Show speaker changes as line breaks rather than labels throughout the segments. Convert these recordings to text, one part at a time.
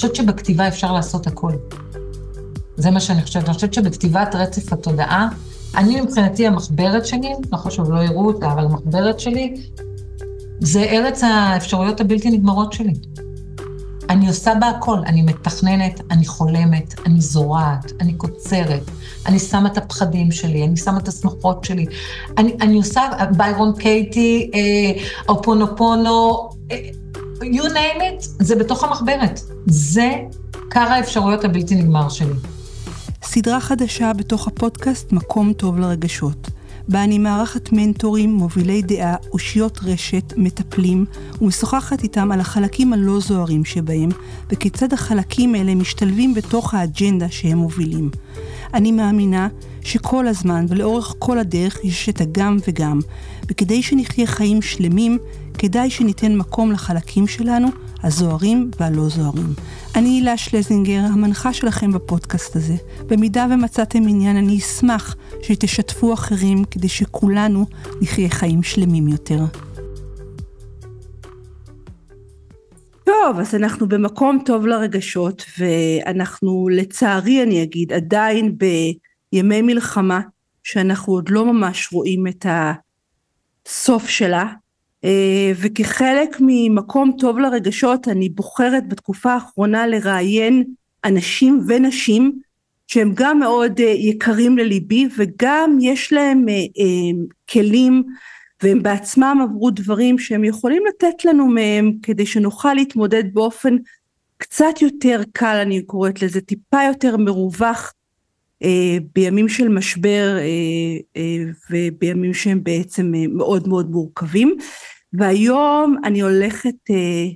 חושבת שבכתיבה אפשר לעשות הכל. זה מה שאני חושבת. אני חושבת שבכתיבת רצף התודעה, אני מבחינתי המחברת שלי, לא חשוב, לא יראו אותה, אבל המחברת שלי, זה ארץ האפשרויות הבלתי נגמרות שלי. אני עושה בה הכל, אני מתכננת, אני חולמת, אני זורעת, אני קוצרת, אני שמה את הפחדים שלי, אני שמה את השמחות שלי. אני, אני עושה ביירון קייטי, אה, אופונופונו, אה, you name it, זה בתוך המחברת. זה קר האפשרויות הבלתי נגמר שלי.
סדרה חדשה בתוך הפודקאסט מקום טוב לרגשות. בה אני מארחת מנטורים, מובילי דעה, אושיות רשת, מטפלים, ומשוחחת איתם על החלקים הלא זוהרים שבהם, וכיצד החלקים האלה משתלבים בתוך האג'נדה שהם מובילים. אני מאמינה שכל הזמן ולאורך כל הדרך יש את הגם וגם, וכדי שנחיה חיים שלמים, כדאי שניתן מקום לחלקים שלנו, הזוהרים והלא זוהרים. אני הילה שלזינגר, המנחה שלכם בפודקאסט הזה. במידה ומצאתם עניין, אני אשמח שתשתפו אחרים כדי שכולנו נחיה חיים שלמים יותר. טוב, אז אנחנו במקום טוב לרגשות, ואנחנו לצערי אני אגיד עדיין בימי מלחמה, שאנחנו עוד לא ממש רואים את הסוף שלה, וכחלק ממקום טוב לרגשות אני בוחרת בתקופה האחרונה לראיין אנשים ונשים שהם גם מאוד אה, יקרים לליבי וגם יש להם אה, כלים והם בעצמם עברו דברים שהם יכולים לתת לנו מהם כדי שנוכל להתמודד באופן קצת יותר קל אני קוראת לזה טיפה יותר מרווח בימים של משבר ובימים שהם בעצם מאוד מאוד מורכבים. והיום אני הולכת אה,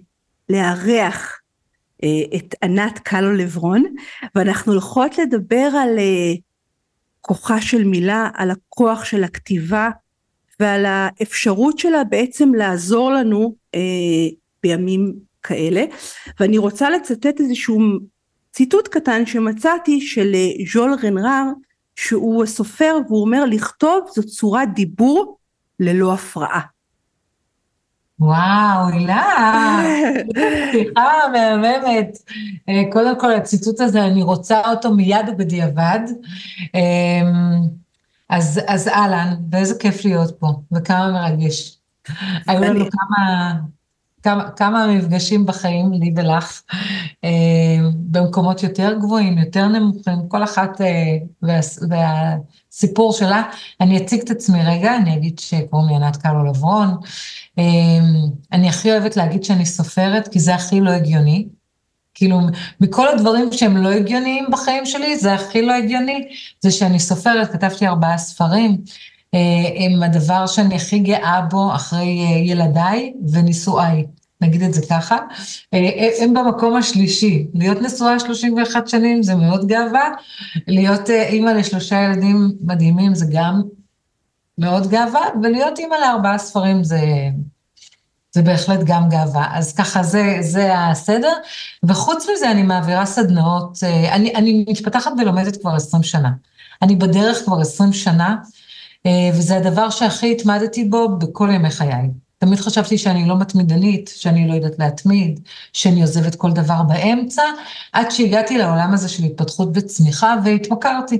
לארח אה, את ענת קלו לברון ואנחנו הולכות לדבר על אה, כוחה של מילה, על הכוח של הכתיבה ועל האפשרות שלה בעצם לעזור לנו אה, בימים כאלה. ואני רוצה לצטט איזשהו ציטוט קטן שמצאתי של אה, ז'ול רנרר שהוא סופר והוא אומר לכתוב זו צורת דיבור ללא הפרעה
וואו, הילה, סליחה מהממת. אה, קודם כל, הציטוט הזה, אני רוצה אותו מיד ובדיעבד. אמ, אז, אז אהלן, ואיזה כיף להיות פה, וכמה מרגש. היו לנו כמה, כמה, כמה מפגשים בחיים, לי ולך, אה, במקומות יותר גבוהים, יותר נמוכים, כל אחת אה, וה, והסיפור שלה. אני אציג את עצמי רגע, אני אגיד שקוראים לי ענת קלו לברון. אה, אני הכי אוהבת להגיד שאני סופרת, כי זה הכי לא הגיוני. כאילו, מכל הדברים שהם לא הגיוניים בחיים שלי, זה הכי לא הגיוני, זה שאני סופרת, כתבתי ארבעה ספרים. הם הדבר שאני הכי גאה בו אחרי ילדיי ונישואיי. נגיד את זה ככה, הם במקום השלישי. להיות נשואה 31 שנים זה מאוד גאווה, להיות אימא לשלושה ילדים מדהימים זה גם מאוד גאווה, ולהיות אימא לארבעה ספרים זה, זה בהחלט גם גאווה. אז ככה זה, זה הסדר, וחוץ מזה אני מעבירה סדנאות, אני, אני מתפתחת ולומדת כבר 20 שנה. אני בדרך כבר 20 שנה, וזה הדבר שהכי התמדתי בו בכל ימי חיי. תמיד חשבתי שאני לא מתמידנית, שאני לא יודעת להתמיד, שאני עוזבת כל דבר באמצע, עד שהגעתי לעולם הזה של התפתחות וצמיחה והתמכרתי.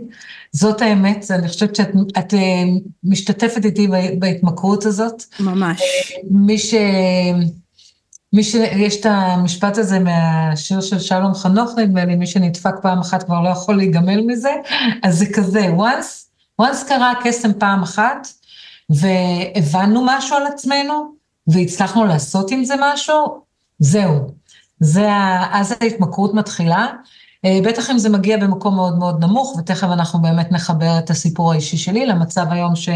זאת האמת, אני חושבת שאת את, אה, משתתפת איתי בהתמכרות הזאת.
ממש.
מי ש... מי שיש את המשפט הזה מהשיר של שלום חנוך, נדמה לי, מי שנדפק פעם אחת כבר לא יכול להיגמל מזה, אז זה כזה, once, once קרה הקסם פעם אחת, והבנו משהו על עצמנו, והצלחנו לעשות עם זה משהו, זהו. זה, אז ההתמכרות מתחילה. אה, בטח אם זה מגיע במקום מאוד מאוד נמוך, ותכף אנחנו באמת נחבר את הסיפור האישי שלי למצב היום ש,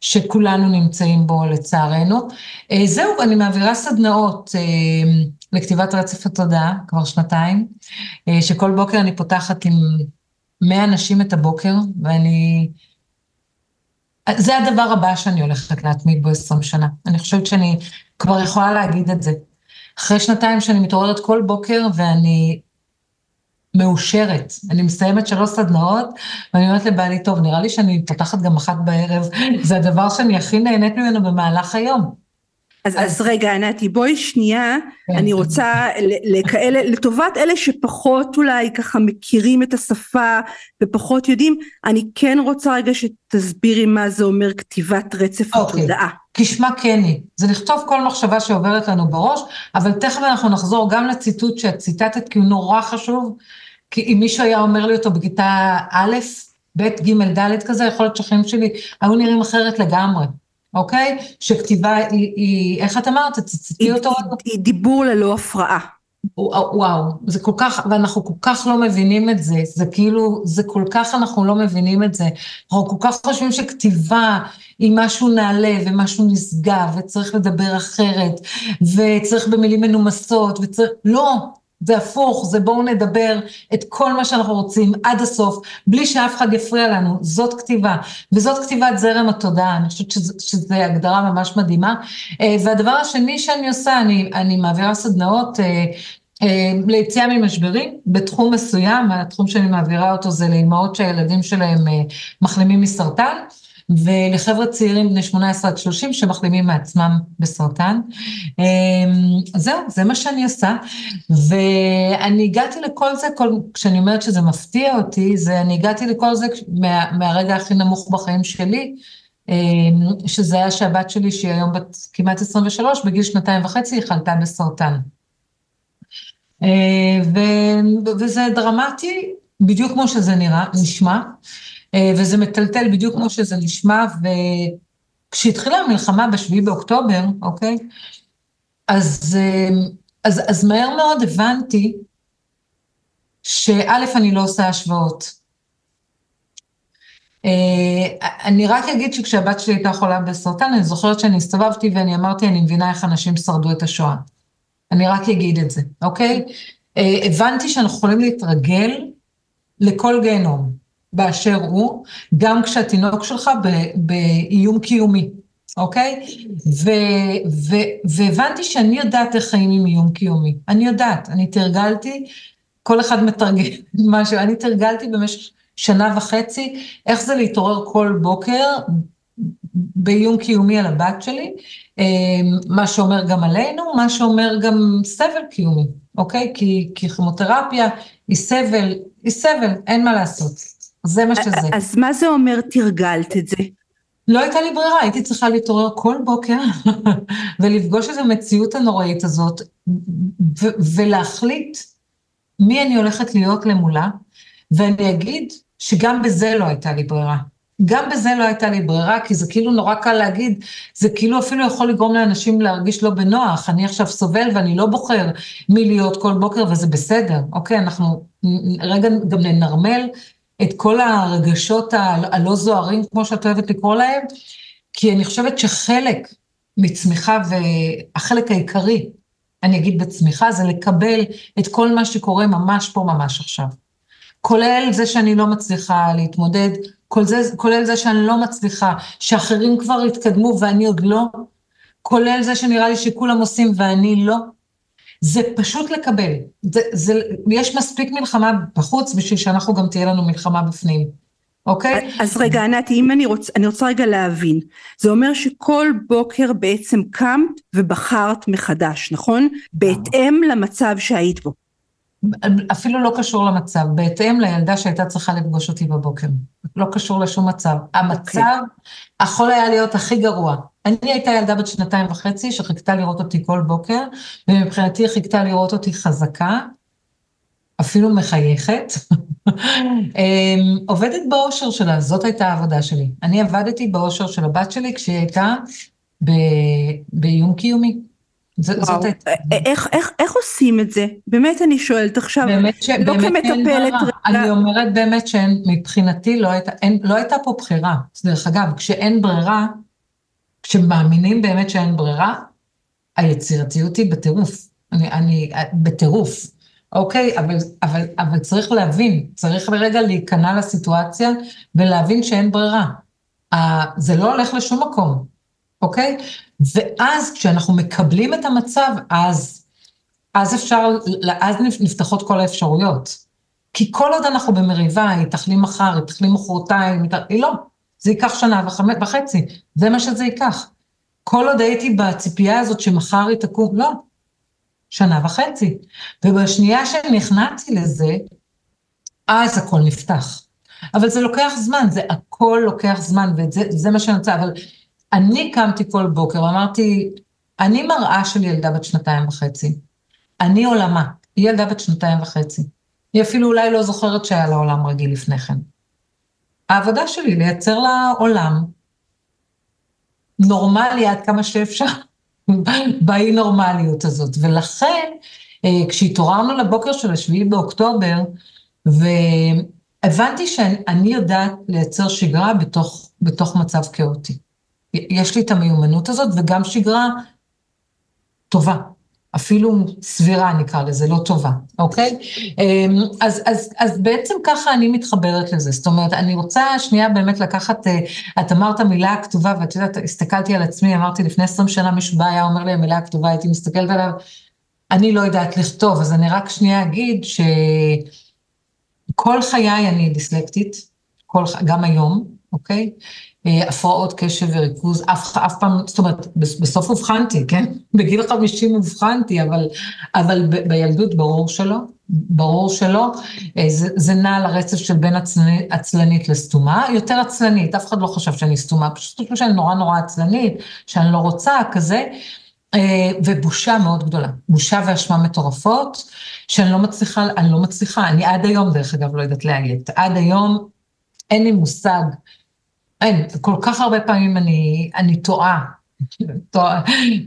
שכולנו נמצאים בו לצערנו. אה, זהו, אני מעבירה סדנאות אה, לכתיבת רצף התודעה כבר שנתיים, שכל בוקר אני פותחת עם 100 אנשים את הבוקר, ואני זה הדבר הבא שאני הולכת להתמיד בו 20 שנה. אני חושבת שאני כבר יכולה להגיד את זה. אחרי שנתיים שאני מתעוררת כל בוקר ואני מאושרת. אני מסיימת שלוש סדנאות, ואני אומרת לבעלי, טוב, נראה לי שאני פותחת גם אחת בערב, זה הדבר שאני הכי נהנית ממנו במהלך היום.
אז, אז, אז רגע ענתי בואי שנייה כן, אני רוצה לכאלה לטובת אלה שפחות אולי ככה מכירים את השפה ופחות יודעים אני כן רוצה רגע שתסבירי מה זה אומר כתיבת רצף אוקיי. התודעה.
כשמה כן היא, זה לכתוב כל מחשבה שעוברת לנו בראש, אבל תכף אנחנו נחזור גם לציטוט שאת ציטטת כי הוא נורא חשוב, כי אם מישהו היה אומר לי אותו בכיתה א', ב', ג', ד' כזה, יכול להיות שהחיים שלי היו נראים אחרת לגמרי. אוקיי? שכתיבה היא, היא איך את אמרת? תצטטי אותו.
היא דיבור ללא הפרעה.
וואו, זה כל כך, ואנחנו כל כך לא מבינים את זה, זה כאילו, זה כל כך אנחנו לא מבינים את זה. אנחנו כל כך חושבים שכתיבה היא משהו נעלה ומשהו נשגב, וצריך לדבר אחרת, וצריך במילים מנומסות, וצריך, לא, זה הפוך, זה בואו נדבר את כל מה שאנחנו רוצים עד הסוף, בלי שאף אחד יפריע לנו, זאת כתיבה, וזאת כתיבת זרם התודעה, אני חושבת שזו הגדרה ממש מדהימה. אה, והדבר השני שאני עושה, אני, אני מעבירה סדנאות אה, אה, ליציאה ממשברים בתחום מסוים, התחום שאני מעבירה אותו זה לאמהות שהילדים שלהם מחלימים מסרטן. ולחבר'ה צעירים בני 18 עד 30 שמחלימים מעצמם בסרטן. אמ, זהו, זה מה שאני עושה. ואני הגעתי לכל זה, כל, כשאני אומרת שזה מפתיע אותי, זה אני הגעתי לכל זה מה, מהרגע הכי נמוך בחיים שלי, אמ, שזה היה שהבת שלי, שהיא היום בת כמעט 23, בגיל שנתיים וחצי היא חלתה בסרטן. אה, ו, וזה דרמטי, בדיוק כמו שזה נראה, נשמע. אה, וזה מטלטל בדיוק כמו שזה נשמע, וכשהתחילה המלחמה בשביעי באוקטובר, אוקיי? אז, אה, אז, אז מהר מאוד הבנתי שא', אני לא עושה השוואות. אה, אני רק אגיד שכשהבת שלי הייתה חולה בסרטן, אני זוכרת שאני הסתובבתי ואני אמרתי, אני מבינה איך אנשים שרדו את השואה. אני רק אגיד את זה, אוקיי? הבנתי שאנחנו יכולים להתרגל לכל גיהנום. באשר הוא, גם כשהתינוק שלך באיום קיומי, אוקיי? ו, ו, והבנתי שאני יודעת איך חיים עם איום קיומי. אני יודעת, אני תרגלתי, כל אחד מתרגל משהו, אני תרגלתי במשך שנה וחצי, איך זה להתעורר כל בוקר באיום קיומי על הבת שלי, אמ, מה שאומר גם עלינו, מה שאומר גם סבל קיומי, אוקיי? כי, כי כימותרפיה היא סבל, היא סבל, אין מה לעשות. זה מה שזה.
אז מה זה אומר תרגלת את זה?
לא הייתה לי ברירה, הייתי צריכה להתעורר כל בוקר ולפגוש את המציאות הנוראית הזאת ולהחליט מי אני הולכת להיות למולה, ואני אגיד שגם בזה לא הייתה לי ברירה. גם בזה לא הייתה לי ברירה, כי זה כאילו נורא קל להגיד, זה כאילו אפילו יכול לגרום לאנשים להרגיש לא בנוח, אני עכשיו סובל ואני לא בוחר מי להיות כל בוקר וזה בסדר, אוקיי? אנחנו רגע גם ננרמל את כל הרגשות הלא זוהרים, כמו שאת אוהבת לקרוא להם, כי אני חושבת שחלק מצמיחה והחלק העיקרי, אני אגיד בצמיחה, זה לקבל את כל מה שקורה ממש פה, ממש עכשיו. כולל זה שאני לא מצליחה להתמודד, כל זה, כולל זה שאני לא מצליחה, שאחרים כבר התקדמו ואני עוד לא, כולל זה שנראה לי שכולם עושים ואני לא. זה פשוט לקבל. זה, זה, יש מספיק מלחמה בחוץ בשביל שאנחנו גם תהיה לנו מלחמה בפנים, אוקיי?
אז רגע, ענת, אם אני רוצה, אני רוצה רגע להבין. זה אומר שכל בוקר בעצם קמת ובחרת מחדש, נכון? בהתאם למצב שהיית בו.
אפילו לא קשור למצב, בהתאם לילדה שהייתה צריכה לפגוש אותי בבוקר. לא קשור לשום מצב. המצב okay. יכול היה להיות הכי גרוע. אני הייתה ילדה בת שנתיים וחצי שחיכתה לראות אותי כל בוקר, ומבחינתי חיכתה לראות אותי חזקה, אפילו מחייכת. אמ, עובדת באושר שלה, זאת הייתה העבודה שלי. אני עבדתי באושר של הבת שלי כשהיא הייתה באיום קיומי.
זאת הייתה... איך, איך, איך עושים את זה? באמת אני שואלת עכשיו, באמת ש... לא באמת כמטפלת.
אני אומרת באמת שמבחינתי לא הייתה, אין, לא הייתה פה בחירה. דרך אגב, כשאין ברירה, כשמאמינים באמת שאין ברירה, היצירתיות היא בטירוף. אני, אני בטירוף, אוקיי? אבל, אבל, אבל צריך להבין, צריך לרגע להיכנע לסיטואציה ולהבין שאין ברירה. זה לא הולך לשום מקום, אוקיי? ואז כשאנחנו מקבלים את המצב, אז, אז אפשר, אז נפתחות כל האפשרויות. כי כל עוד אנחנו במריבה, היא תחלים מחר, היא תחלים מחרתיים, היא לא. זה ייקח שנה וחצי, זה מה שזה ייקח. כל עוד הייתי בציפייה הזאת שמחר היא תקום, לא, שנה וחצי. ובשנייה שנכנסתי לזה, אז הכל נפתח. אבל זה לוקח זמן, זה הכל לוקח זמן, וזה מה שאני רוצה, אבל אני קמתי כל בוקר, אמרתי, אני מראה של ילדה בת שנתיים וחצי. אני עולמה, היא ילדה בת שנתיים וחצי. היא אפילו אולי לא זוכרת שהיה לה עולם רגיל לפני כן. העבודה שלי לייצר לה עולם נורמלי עד כמה שאפשר, באי נורמליות הזאת. ולכן, אה, כשהתעוררנו לבוקר של השביעי באוקטובר, והבנתי שאני יודעת לייצר שגרה בתוך, בתוך מצב כאוטי. יש לי את המיומנות הזאת, וגם שגרה טובה. אפילו סבירה נקרא לזה, לא טובה, אוקיי? אמ, אז, אז, אז בעצם ככה אני מתחברת לזה, זאת אומרת, אני רוצה שנייה באמת לקחת, אה, את אמרת מילה הכתובה, ואת יודעת, הסתכלתי על עצמי, אמרתי לפני 20 שנה מישהו בא, היה אומר לי המילה הכתובה, הייתי מסתכלת עליו, אני לא יודעת לכתוב, אז אני רק שנייה אגיד שכל חיי אני דיסלקטית, כל, גם היום, אוקיי? הפרעות קשב וריכוז, אף, אף פעם, זאת אומרת, בסוף אובחנתי, כן? בגיל 50 אובחנתי, אבל, אבל ב, בילדות ברור שלא, ברור שלא. אה, זה, זה נע על הרצף של בין עצלנית, עצלנית לסתומה, יותר עצלנית, אף אחד לא חשב שאני סתומה, פשוט חושב שאני נורא נורא עצלנית, שאני לא רוצה, כזה. אה, ובושה מאוד גדולה, בושה ואשמה מטורפות, שאני לא מצליחה, אני לא מצליחה, אני עד היום דרך אגב לא יודעת להגיד, עד היום אין לי מושג אין, כל כך הרבה פעמים אני, אני טועה.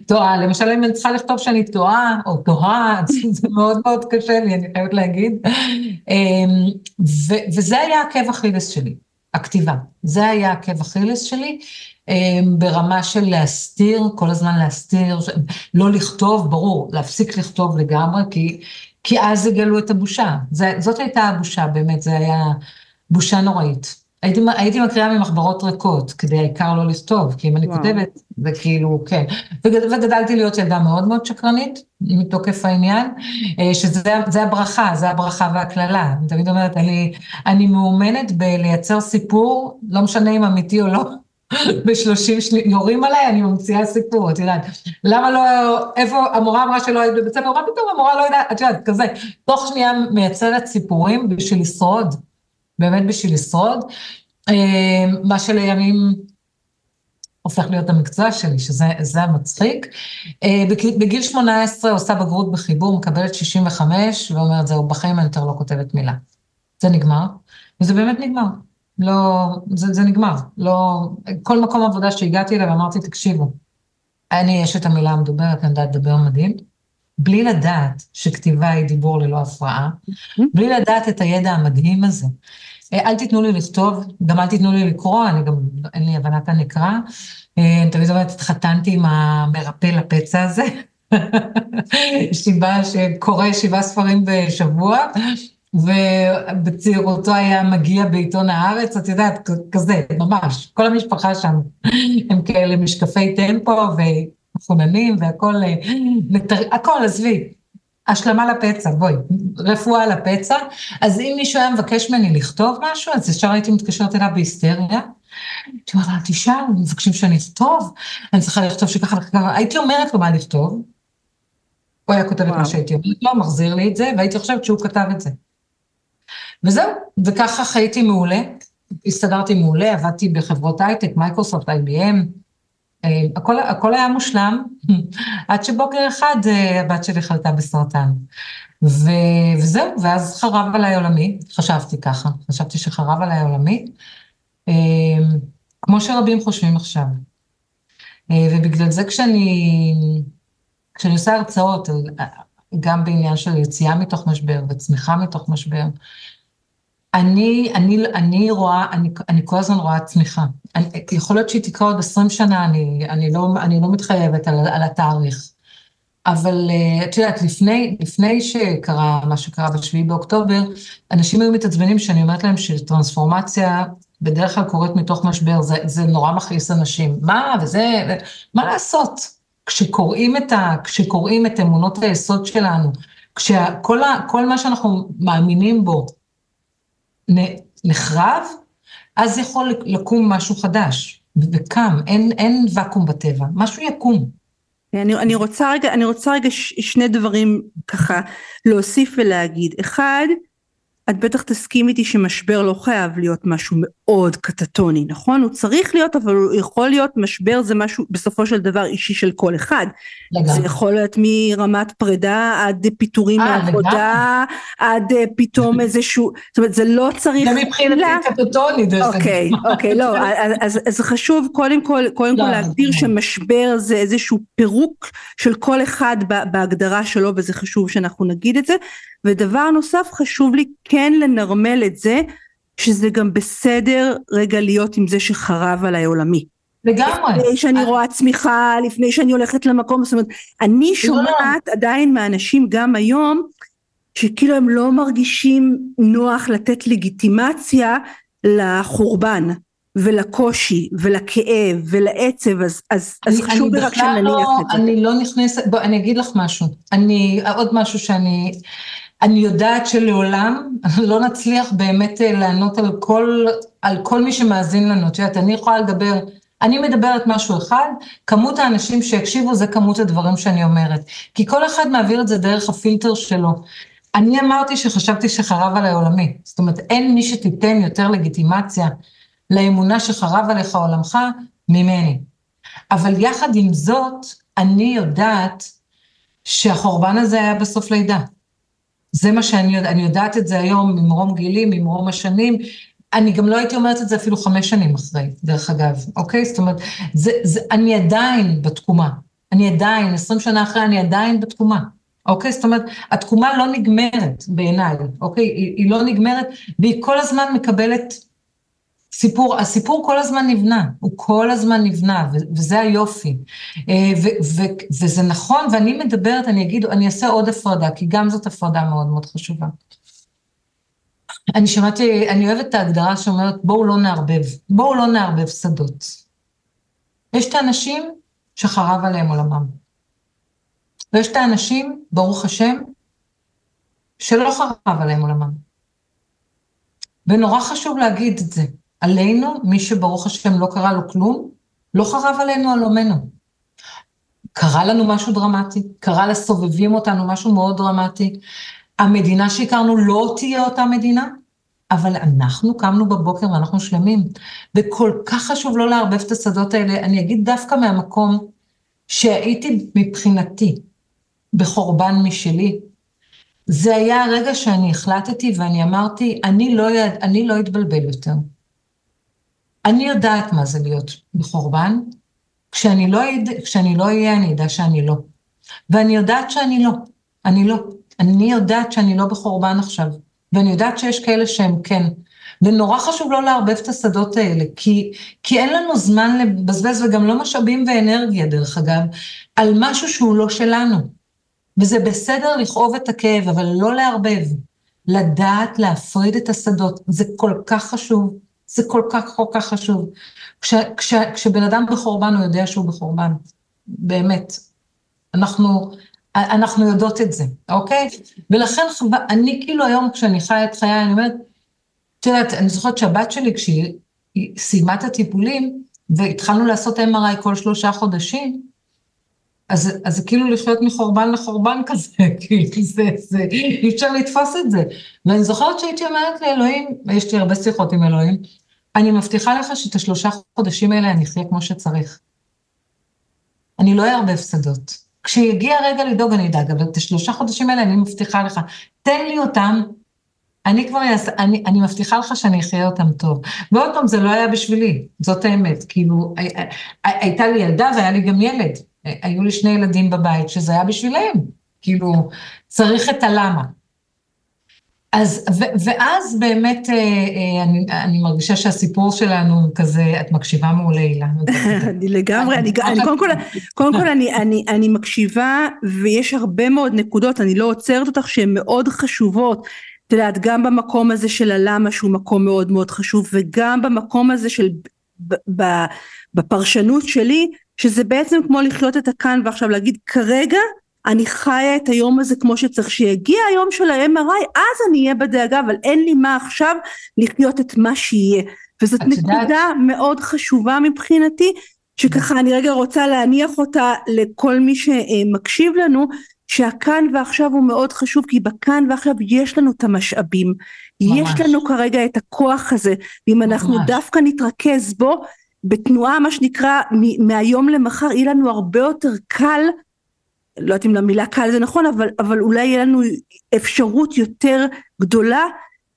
טועה, למשל אם אני צריכה לכתוב שאני טועה או טועה, זה מאוד מאוד קשה לי, אני חייבת להגיד. אמ, וזה היה עקב אכילס שלי, הכתיבה. זה היה עקב אכילס שלי, אמ, ברמה של להסתיר, כל הזמן להסתיר, לא לכתוב, ברור, להפסיק לכתוב לגמרי, כי, כי אז יגלו את הבושה. זאת הייתה הבושה, באמת, זה היה בושה נוראית. הייתי, הייתי מקריאה ממחברות ריקות, כדי העיקר לא לכתוב, כי אם אני וואו. כותבת, זה כאילו, כן. וגדלתי להיות ילדה מאוד מאוד שקרנית, מתוקף העניין, אה, שזה הברכה, זה הברכה והקללה. אני תמיד אומרת, אני, אני מאומנת בלייצר סיפור, לא משנה אם אמיתי או לא, בשלושים שניות, יורים עליי, אני ממציאה סיפור, את יודעת. למה לא, איפה, המורה אמרה שלא היית בבית ספר, מה פתאום המורה לא יודעת, את יודעת, כזה. תוך שנייה מייצרת סיפורים בשביל לשרוד. באמת בשביל לשרוד, אה, מה שלימים הופך להיות המקצוע שלי, שזה המצחיק. אה, בגיל 18 עושה בגרות בחיבור, מקבלת 65, ואומרת, זהו, בחיים אני יותר לא כותבת מילה. זה נגמר, וזה באמת נגמר. לא, זה, זה נגמר. לא, כל מקום עבודה שהגעתי אליו, אמרתי, תקשיבו, אני, יש את המילה המדוברת, אני יודעת לדבר מדהים, בלי לדעת שכתיבה היא דיבור ללא הפרעה, בלי לדעת את הידע המדהים הזה. אה, אל תיתנו לי לכתוב, גם אל תיתנו לי לקרוא, אני גם, אין לי הבנת הנקרא. אה, אני תמיד אומרת, התחתנתי עם המרפא לפצע הזה. שיבה שקורא שבעה ספרים בשבוע, ובצעירותו היה מגיע בעיתון הארץ, את יודעת, כזה, ממש, כל המשפחה שם הם כאלה משקפי טמפו ומחוננים והכל, אה, הכל, עזבי. השלמה לפצע, בואי, רפואה לפצע. אז אם מישהו היה מבקש ממני לכתוב משהו, אז ישר הייתי מתקשרת אליו בהיסטריה. הייתי אומרת, אל תשאל, מבקשים שאני אכתוב, אני צריכה לכתוב שככה וככה, הייתי אומרת לו מה לכתוב. הוא היה כותב את מה שהייתי אומרת לו, מחזיר לי את זה, והייתי חושבת שהוא כתב את זה. וזהו, וככה חייתי מעולה, הסתדרתי מעולה, עבדתי בחברות הייטק, מייקרוסופט, IBM, הכל, הכל היה מושלם, עד שבוקר אחד אה, הבת שלי חלתה בסרטן. ו, וזהו, ואז חרב עליי עולמי, חשבתי ככה, חשבתי שחרב עליי עולמי, אה, כמו שרבים חושבים עכשיו. ובגלל זה כשאני, כשאני עושה הרצאות, גם בעניין של יציאה מתוך משבר וצמיחה מתוך משבר, אני, אני, אני רואה, אני, אני כל הזמן רואה צמיחה. אני, יכול להיות שהיא תקרה עוד 20 שנה, אני, אני, לא, אני לא מתחייבת על, על התאריך. אבל אה, את יודעת, לפני, לפני שקרה מה שקרה בשביעי באוקטובר, אנשים היו מתעצבנים שאני אומרת להם שטרנספורמציה בדרך כלל קורית מתוך משבר, זה, זה נורא מכעיס אנשים. מה, וזה, מה לעשות? כשקוראים את, ה, כשקוראים את אמונות היסוד שלנו, כשכל מה שאנחנו מאמינים בו, נחרב, אז יכול לקום משהו חדש. וקם, אין, אין ואקום בטבע, משהו יקום.
אני, אני רוצה רגע, אני רוצה רגע ש, שני דברים ככה להוסיף ולהגיד. אחד, את בטח תסכים איתי שמשבר לא חייב להיות משהו מאוד קטטוני, נכון? הוא צריך להיות, אבל הוא יכול להיות, משבר זה משהו בסופו של דבר אישי של כל אחד. לגמרי. זה יכול להיות מרמת פרידה עד פיטורים אה, מעבודה, עד uh, פתאום איזשהו, זאת אומרת זה לא צריך...
זה מבחינתי קטטוני דרך
אגב. אוקיי, אוקיי, לא, אז, אז חשוב קודם כל, קודם כל לא, להגדיר שמשבר זה איזשהו פירוק של כל אחד בהגדרה שלו, וזה חשוב שאנחנו נגיד את זה. ודבר נוסף חשוב לי כן לנרמל את זה שזה גם בסדר רגע להיות עם זה שחרב עליי עולמי.
לגמרי.
לפני שאני אני... רואה צמיחה, לפני שאני הולכת למקום, זאת אומרת, אני לא, שומעת לא. עדיין מאנשים גם היום, שכאילו הם לא מרגישים נוח לתת לגיטימציה לחורבן. ולקושי ולכאב ולעצב אז, אז, אני, אז חשוב לי רק שנניח לא, את זה.
אני לא נכנסת, בוא אני אגיד לך משהו, אני עוד משהו שאני אני יודעת שלעולם לא נצליח באמת אה, לענות על כל, על כל מי שמאזין לנו. את יודעת, אני יכולה לדבר, אני מדברת משהו אחד, כמות האנשים שיקשיבו זה כמות הדברים שאני אומרת. כי כל אחד מעביר את זה דרך הפילטר שלו. אני אמרתי שחשבתי שחרב עליי עולמי. זאת אומרת, אין מי שתיתן יותר לגיטימציה לאמונה שחרב עליך עולמך ממני. אבל יחד עם זאת, אני יודעת שהחורבן הזה היה בסוף לידה. זה מה שאני יודעת, אני יודעת את זה היום ממרום גילי, ממרום השנים, אני גם לא הייתי אומרת את זה אפילו חמש שנים אחרי, דרך אגב, אוקיי? זאת אומרת, זה, זה, אני עדיין בתקומה, אני עדיין, עשרים שנה אחרי, אני עדיין בתקומה, אוקיי? זאת אומרת, התקומה לא נגמרת בעיניי, אוקיי? היא, היא לא נגמרת, והיא כל הזמן מקבלת סיפור, הסיפור כל הזמן נבנה, הוא כל הזמן נבנה, וזה היופי. אה, וזה נכון, ואני מדברת, אני אגיד, אני אעשה עוד הפרדה, כי גם זאת הפרדה מאוד מאוד חשובה. אני שמעתי, אני אוהבת את ההגדרה שאומרת, בואו לא נערבב, בואו לא נערבב שדות. יש את האנשים שחרב עליהם עולמם. ויש את האנשים, ברוך השם, שלא חרב עליהם עולמם. ונורא חשוב להגיד את זה. עלינו, מי שברוך השם לא קרה לו כלום, לא חרב עלינו על עולמנו. קרה לנו משהו דרמטי, קרה לסובבים אותנו משהו מאוד דרמטי. המדינה שהכרנו לא תהיה אותה מדינה, אבל אנחנו קמנו בבוקר ואנחנו שלמים. וכל כך חשוב לא לערבב את השדות האלה. אני אגיד דווקא מהמקום שהייתי מבחינתי בחורבן משלי. זה היה הרגע שאני החלטתי ואני אמרתי, אני לא, אני לא אתבלבל יותר. אני יודעת מה זה להיות בחורבן, כשאני לא, יד... כשאני לא אהיה, אני אדע שאני לא. ואני יודעת שאני לא, אני לא. אני יודעת שאני לא בחורבן עכשיו, ואני יודעת שיש כאלה שהם כן. ונורא חשוב לא לערבב את השדות האלה, כי, כי אין לנו זמן לבזבז וגם לא משאבים ואנרגיה, דרך אגב, על משהו שהוא לא שלנו. וזה בסדר לכאוב את הכאב, אבל לא לערבב. לדעת להפריד את השדות, זה כל כך חשוב. זה כל כך כל כך חשוב. כש, כש, כשבן אדם בחורבן, הוא יודע שהוא בחורבן. באמת. אנחנו, אנחנו יודעות את זה, אוקיי? ולכן אני כאילו היום, כשאני חיה את חיי, אני אומרת, את יודעת, אני זוכרת שהבת שלי, כשהיא סיימה את הטיפולים, והתחלנו לעשות MRI כל שלושה חודשים, אז, אז זה כאילו לחיות מחורבן לחורבן כזה, כאילו זה, זה, אי אפשר לתפוס את זה. ואני זוכרת שהייתי אומרת לאלוהים, יש לי הרבה שיחות עם אלוהים, אני מבטיחה לך שאת השלושה חודשים האלה אני אחיה כמו שצריך. אני לא אערבב שדות. כשיגיע הרגע לדאוג אני אדאג, אבל את השלושה חודשים האלה אני מבטיחה לך, תן לי אותם, אני כבר אעשה, אני, אני מבטיחה לך שאני אחיה אותם טוב. ועוד פעם, זה לא היה בשבילי, זאת האמת. כאילו, הי, הי, הייתה לי ילדה והיה לי גם ילד. היו לי שני ילדים בבית, שזה היה בשבילם. כאילו, צריך את הלמה. אז, ו, ואז באמת אה, אה, אני, אני מרגישה שהסיפור שלנו כזה, את מקשיבה מעולה, אילן.
אני לגמרי, אני, אני קודם כל, קודם כל אני, אני, אני מקשיבה ויש הרבה מאוד נקודות, אני לא עוצרת אותך שהן מאוד חשובות. את יודעת, גם במקום הזה של הלמה שהוא מקום מאוד מאוד חשוב, וגם במקום הזה של, ב, ב, בפרשנות שלי, שזה בעצם כמו לחיות את הכאן ועכשיו להגיד כרגע אני חיה את היום הזה כמו שצריך, שיגיע היום של ה-MRI, אז אני אהיה בדאגה, אבל אין לי מה עכשיו לחיות את מה שיהיה. וזאת נקודה יודעת... מאוד חשובה מבחינתי, שככה אני רגע רוצה להניח אותה לכל מי שמקשיב לנו, שהכאן ועכשיו הוא מאוד חשוב, כי בכאן ועכשיו יש לנו את המשאבים. ממש. יש לנו כרגע את הכוח הזה, ואם ממש. אנחנו דווקא נתרכז בו, בתנועה מה שנקרא מהיום למחר, יהיה לנו הרבה יותר קל, לא יודעת אם המילה קל זה נכון, אבל, אבל אולי יהיה לנו אפשרות יותר גדולה,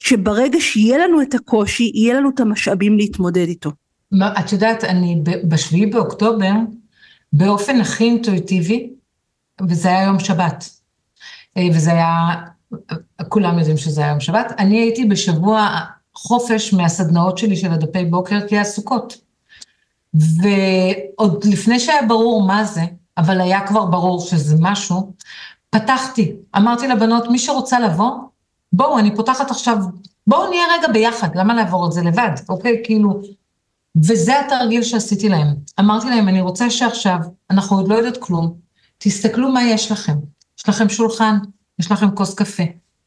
שברגע שיהיה לנו את הקושי, יהיה לנו את המשאבים להתמודד איתו.
את יודעת, אני בשביעי באוקטובר, באופן הכי אינטואיטיבי, וזה היה יום שבת, אה, וזה היה, כולם יודעים שזה היה יום שבת, אני הייתי בשבוע חופש מהסדנאות שלי של הדפי בוקר, כי היה סוכות. ועוד לפני שהיה ברור מה זה, אבל היה כבר ברור שזה משהו, פתחתי, אמרתי לבנות, מי שרוצה לבוא, בואו, אני פותחת עכשיו, בואו נהיה רגע ביחד, למה לעבור את זה לבד, אוקיי? כאילו, וזה התרגיל שעשיתי להם. אמרתי להם, אני רוצה שעכשיו, אנחנו עוד לא יודעות כלום, תסתכלו מה יש לכם. יש לכם שולחן, יש לכם כוס קפה,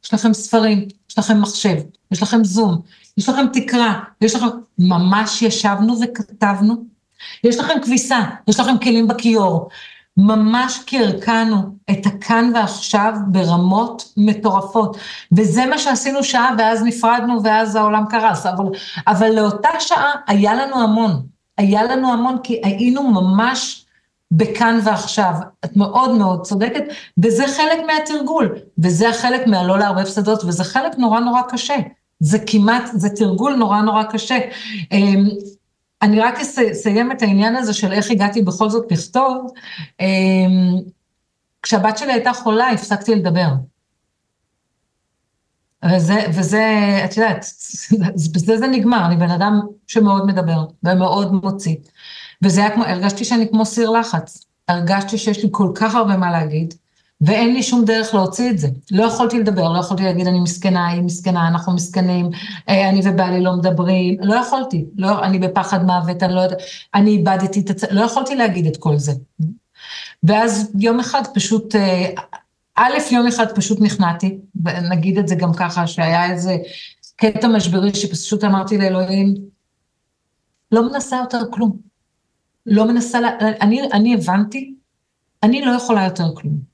יש לכם ספרים, יש לכם מחשב, יש לכם זום, יש לכם תקרה, יש לכם... ממש ישבנו וכתבנו. יש לכם כביסה, יש לכם כלים בכיור. ממש קרקענו את הכאן ועכשיו ברמות מטורפות. וזה מה שעשינו שעה, ואז נפרדנו, ואז העולם קרס. אבל, אבל לאותה שעה היה לנו המון. היה לנו המון, כי היינו ממש בכאן ועכשיו. את מאוד מאוד צודקת, וזה חלק מהתרגול, וזה חלק מהלא לערבב שדות, וזה חלק נורא נורא קשה. זה כמעט, זה תרגול נורא נורא קשה. אני רק אסיים את העניין הזה של איך הגעתי בכל זאת לכתוב. אמ, כשהבת שלי הייתה חולה, הפסקתי לדבר. וזה, וזה, את יודעת, בזה זה נגמר, אני בן אדם שמאוד מדבר ומאוד מוציא. וזה היה כמו, הרגשתי שאני כמו סיר לחץ. הרגשתי שיש לי כל כך הרבה מה להגיד, ואין לי שום דרך להוציא את זה. לא יכולתי לדבר, לא יכולתי להגיד אני מסכנה, היא מסכנה, אנחנו מסכנים, אה, אני ובעלי לא מדברים, לא יכולתי, לא, אני בפחד מוות, אני לא יודעת, אני איבדתי את הצ... לא יכולתי להגיד את כל זה. ואז יום אחד פשוט, אה, א', יום אחד פשוט נכנעתי, נגיד את זה גם ככה, שהיה איזה קטע משברי שפשוט אמרתי לאלוהים, לא מנסה יותר כלום. לא מנסה, אני, אני הבנתי, אני לא יכולה יותר כלום.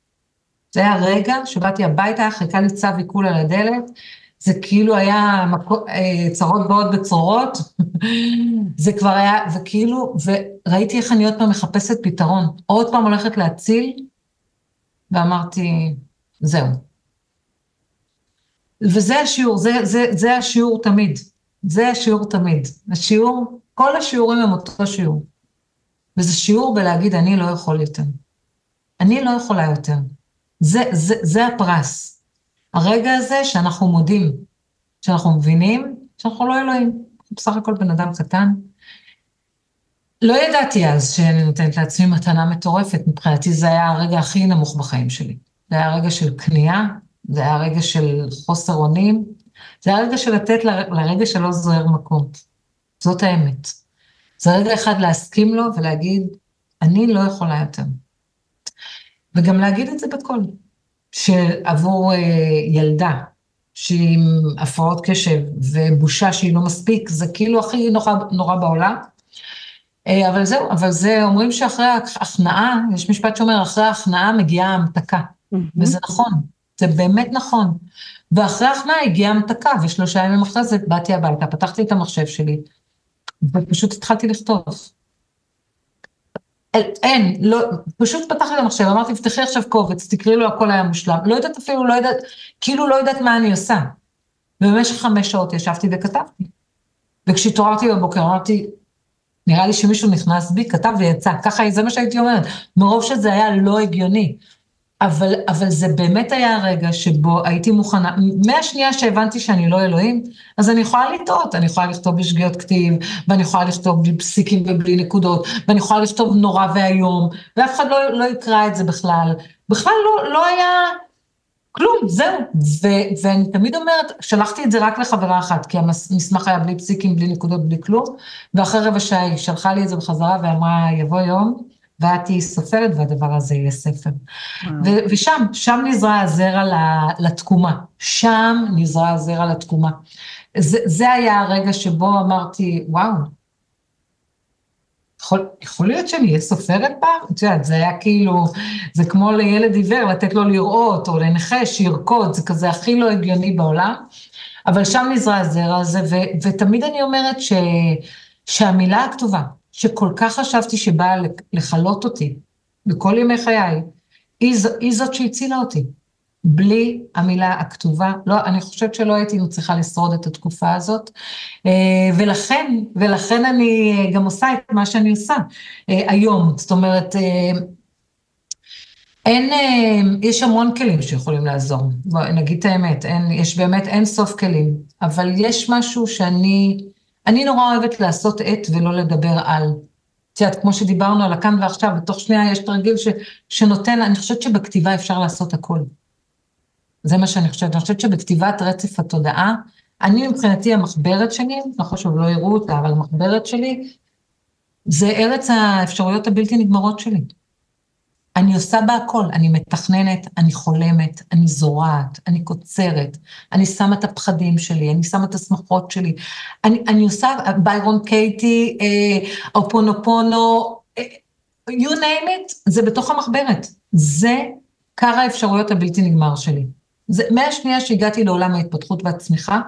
זה היה רגע שבאתי הביתה, חיכה לי צו עיכול על הדלת, זה כאילו היה מקו, אה, צרות באות בצרורות, זה כבר היה, וכאילו, וראיתי איך אני עוד פעם מחפשת פתרון, עוד פעם הולכת להציל, ואמרתי, זהו. וזה השיעור, זה, זה, זה השיעור תמיד, זה השיעור תמיד. השיעור, כל השיעורים הם אותו שיעור. וזה שיעור בלהגיד, אני לא יכול יותר. אני לא יכולה יותר. זה, זה, זה הפרס. הרגע הזה שאנחנו מודים, שאנחנו מבינים שאנחנו לא אלוהים, בסך הכל בן אדם קטן. לא ידעתי אז שאני נותנת לעצמי מתנה מטורפת, מבחינתי זה היה הרגע הכי נמוך בחיים שלי. זה היה רגע של כניעה, זה היה רגע של חוסר אונים, זה היה רגע של לתת לרגע שלא זוהר מקום. זאת האמת. זה רגע אחד להסכים לו ולהגיד, אני לא יכולה יותר. וגם להגיד את זה בקול, שעבור אה, ילדה שהיא עם הפרעות קשב ובושה שהיא לא מספיק, זה כאילו הכי נורא, נורא בעולם. אה, אבל זהו, אבל זה, אומרים שאחרי ההכנעה, יש משפט שאומר, אחרי ההכנעה מגיעה ההמתקה. Mm-hmm. וזה נכון, זה באמת נכון. ואחרי ההכנעה הגיעה המתקה, ושלושה ימים אחרי זה באתי הביתה, פתחתי את המחשב שלי, ופשוט התחלתי לכתוב. אין, לא, פשוט פתחתי את המחשב, אמרתי, פתחי עכשיו קובץ, תקראי לו, הכל היה מושלם. לא יודעת אפילו, לא יודעת, כאילו לא יודעת מה אני עושה. ובמשך חמש שעות ישבתי וכתבתי. וכשהתעוררתי בבוקר אמרתי, נראה לי שמישהו נכנס בי, כתב ויצא, ככה זה מה שהייתי אומרת, מרוב שזה היה לא הגיוני. אבל, אבל זה באמת היה הרגע שבו הייתי מוכנה, מהשנייה שהבנתי שאני לא אלוהים, אז אני יכולה לטעות, אני יכולה לכתוב בשגיאות כתיב, ואני יכולה לכתוב בלי פסיקים ובלי נקודות, ואני יכולה לכתוב נורא ואיום, ואף אחד לא, לא יקרא את זה בכלל. בכלל לא, לא היה כלום, זהו. ו, ואני תמיד אומרת, שלחתי את זה רק לחברה אחת, כי המסמך היה בלי פסיקים, בלי נקודות, בלי כלום, ואחרי רבע שעה היא שלחה לי את זה בחזרה ואמרה, יבוא יום, ואת תהיי סופרת והדבר הזה יהיה ספר. ו- ושם, שם נזרע הזרע לתקומה, שם נזרע הזרע לתקומה. זה, זה היה הרגע שבו אמרתי, וואו, יכול, יכול להיות שאני אהיה סופרת פעם? את יודעת, זה היה כאילו, זה כמו לילד עיוור, לתת לו לראות, או לנכה שירקוד, זה כזה הכי לא הגיוני בעולם. אבל שם נזרע הזרע הזה, ו, ותמיד אני אומרת ש, שהמילה הכתובה, שכל כך חשבתי שבאה לכלות אותי בכל ימי חיי, היא, היא זאת שהצילה אותי. בלי המילה הכתובה, לא, אני חושבת שלא הייתי מצליחה לשרוד את התקופה הזאת, אה, ולכן, ולכן אני גם עושה את מה שאני עושה אה, היום, זאת אומרת, אה, אין, יש המון כלים שיכולים לעזור, בוא נגיד את האמת, אין, יש באמת אין סוף כלים, אבל יש משהו שאני, אני נורא אוהבת לעשות את ולא לדבר על. את יודעת, כמו שדיברנו על הכאן ועכשיו, בתוך שנייה יש תרגיל ש, שנותן, אני חושבת שבכתיבה אפשר לעשות הכל. זה מה שאני חושבת. אני חושבת שבכתיבת רצף התודעה, אני מבחינתי המחברת שלי, לא חשוב, לא יראו אותה, אבל המחברת שלי, זה ארץ האפשרויות הבלתי נגמרות שלי. אני עושה בה הכל, אני מתכננת, אני חולמת, אני זורעת, אני קוצרת, אני שמה את הפחדים שלי, אני שמה את השמחות שלי, אני, אני עושה ביירון קייטי, אה, אופונופונו, אה, you name it, זה בתוך המחברת. זה קר האפשרויות הבלתי נגמר שלי. זה, מהשנייה שהגעתי לעולם ההתפתחות והצמיחה,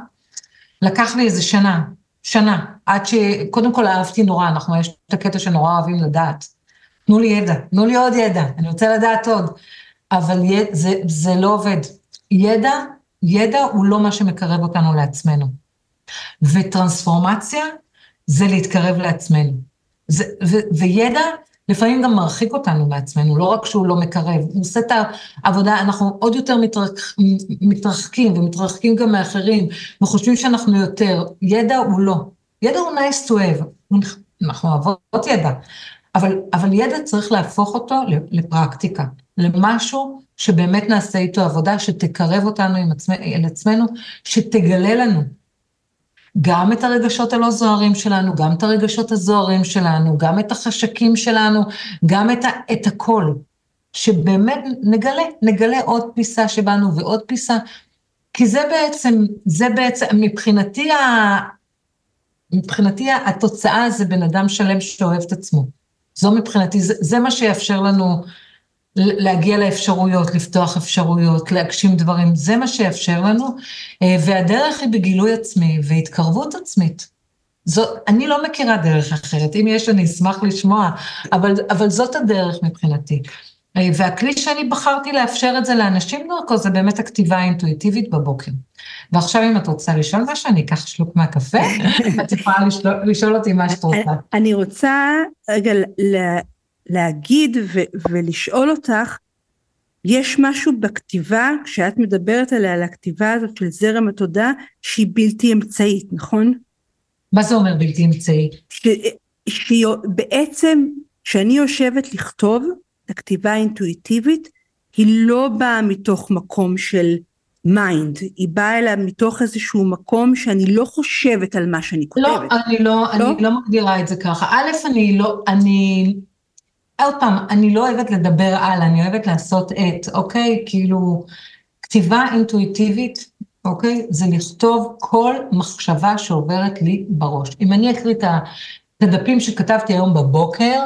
לקח לי איזה שנה, שנה, עד שקודם כל אהבתי נורא, אנחנו, יש את הקטע שנורא אוהבים לדעת. תנו לי ידע, תנו לי עוד ידע, אני רוצה לדעת עוד. אבל יד, זה, זה לא עובד. ידע, ידע הוא לא מה שמקרב אותנו לעצמנו. וטרנספורמציה זה להתקרב לעצמנו. זה, ו, וידע לפעמים גם מרחיק אותנו מעצמנו, לא רק שהוא לא מקרב, הוא עושה את העבודה, אנחנו עוד יותר מתרח, מתרחקים ומתרחקים גם מאחרים, וחושבים שאנחנו יותר. ידע הוא לא. ידע הוא nice to have, אנחנו אוהבות ידע, אבל, אבל ידע צריך להפוך אותו לפרקטיקה, למשהו שבאמת נעשה איתו עבודה, שתקרב אותנו עם עצמנו, אל עצמנו, שתגלה לנו גם את הרגשות הלא זוהרים שלנו, גם את הרגשות הזוהרים שלנו, גם את החשקים שלנו, גם את, ה, את הכל. שבאמת נגלה, נגלה עוד פיסה שבאנו ועוד פיסה, כי זה בעצם, זה בעצם, מבחינתי, ה, מבחינתי התוצאה זה בן אדם שלם שאוהב את עצמו. זו מבחינתי, זה, זה מה שיאפשר לנו להגיע לאפשרויות, לפתוח אפשרויות, להגשים דברים, זה מה שיאפשר לנו, אה, והדרך היא בגילוי עצמי והתקרבות עצמית. זו, אני לא מכירה דרך אחרת, אם יש אני אשמח לשמוע, אבל, אבל זאת הדרך מבחינתי. אה, והכלי שאני בחרתי לאפשר את זה לאנשים דרכו, זה באמת הכתיבה האינטואיטיבית בבוקר. ועכשיו אם את רוצה לשאול משהו, אני אקח שלוק מהקפה, את יכולה לשאול, אותי מה שאת רוצה.
אני רוצה רגע להגיד ולשאול אותך, יש משהו בכתיבה, כשאת מדברת עליה, על הכתיבה הזאת של זרם התודעה, שהיא בלתי אמצעית, נכון?
מה זה אומר בלתי אמצעית?
שבעצם, כשאני יושבת לכתוב, הכתיבה האינטואיטיבית, היא לא באה מתוך מקום של mind, היא באה אליה מתוך איזשהו מקום שאני לא חושבת על מה שאני
לא, כותבת. לא, אני לא, לא? אני לא מגדירה את זה ככה. א', אני לא, אני, עוד פעם, אני לא אוהבת לדבר על, אני אוהבת לעשות את, אוקיי? כאילו, כתיבה אינטואיטיבית, אוקיי? זה לכתוב כל מחשבה שעוברת לי בראש. אם אני אקריא את הדפים שכתבתי היום בבוקר,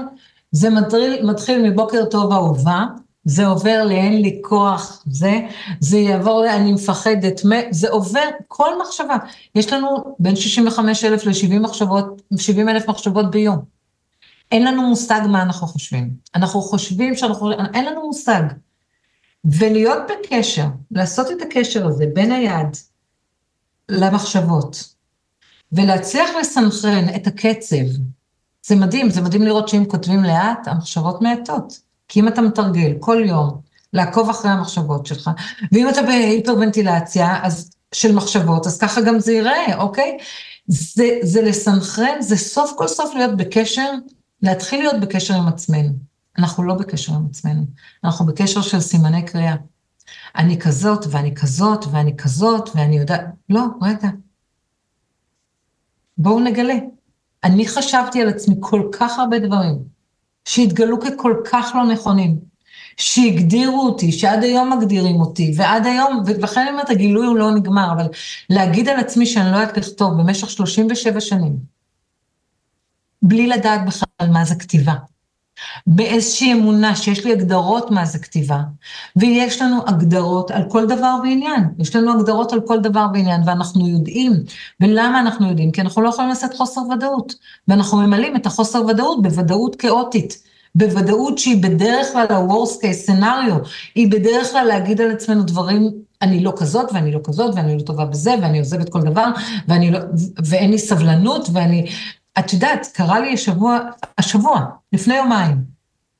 זה מתחיל, מתחיל מבוקר טוב אהובה, זה עובר לאין לי כוח, זה, זה יעבור אני מפחדת, זה עובר כל מחשבה. יש לנו בין 65 אלף ל-70 מחשבות, 70 אלף מחשבות ביום. אין לנו מושג מה אנחנו חושבים. אנחנו חושבים שאנחנו, אין לנו מושג. ולהיות בקשר, לעשות את הקשר הזה בין היד למחשבות, ולהצליח לסנכרן את הקצב, זה מדהים, זה מדהים לראות שאם כותבים לאט, המחשבות מעטות. כי אם אתה מתרגל כל יום לעקוב אחרי המחשבות שלך, ואם אתה בהיפרוונטילציה אז, של מחשבות, אז ככה גם זה ייראה, אוקיי? זה, זה לסנכרן, זה סוף כל סוף להיות בקשר להתחיל להיות בקשר עם עצמנו. אנחנו לא בקשר עם עצמנו, אנחנו בקשר של סימני קריאה. אני כזאת, ואני כזאת, ואני כזאת, ואני יודעת... לא, רגע. בואו נגלה. אני חשבתי על עצמי כל כך הרבה דברים, שהתגלו ככל כך לא נכונים, שהגדירו אותי, שעד היום מגדירים אותי, ועד היום, ולכן אני אומרת, הגילוי הוא לא נגמר, אבל להגיד על עצמי שאני לא יודעת לכתוב במשך 37 שנים, בלי לדעת בכלל מה זה כתיבה. באיזושהי אמונה שיש לי הגדרות מה זה כתיבה, ויש לנו הגדרות על כל דבר ועניין, יש לנו הגדרות על כל דבר ועניין, ואנחנו יודעים, ולמה אנחנו יודעים? כי אנחנו לא יכולים לעשות חוסר ודאות, ואנחנו ממלאים את החוסר ודאות בוודאות כאוטית, בוודאות שהיא בדרך כלל ה-Worst case scenario, היא בדרך כלל להגיד על עצמנו דברים, אני לא כזאת, ואני לא כזאת, ואני לא טובה בזה, ואני עוזבת כל דבר, ואני לא, ואין לי סבלנות, ואני, את יודעת, קרה לי השבוע, השבוע, לפני יומיים,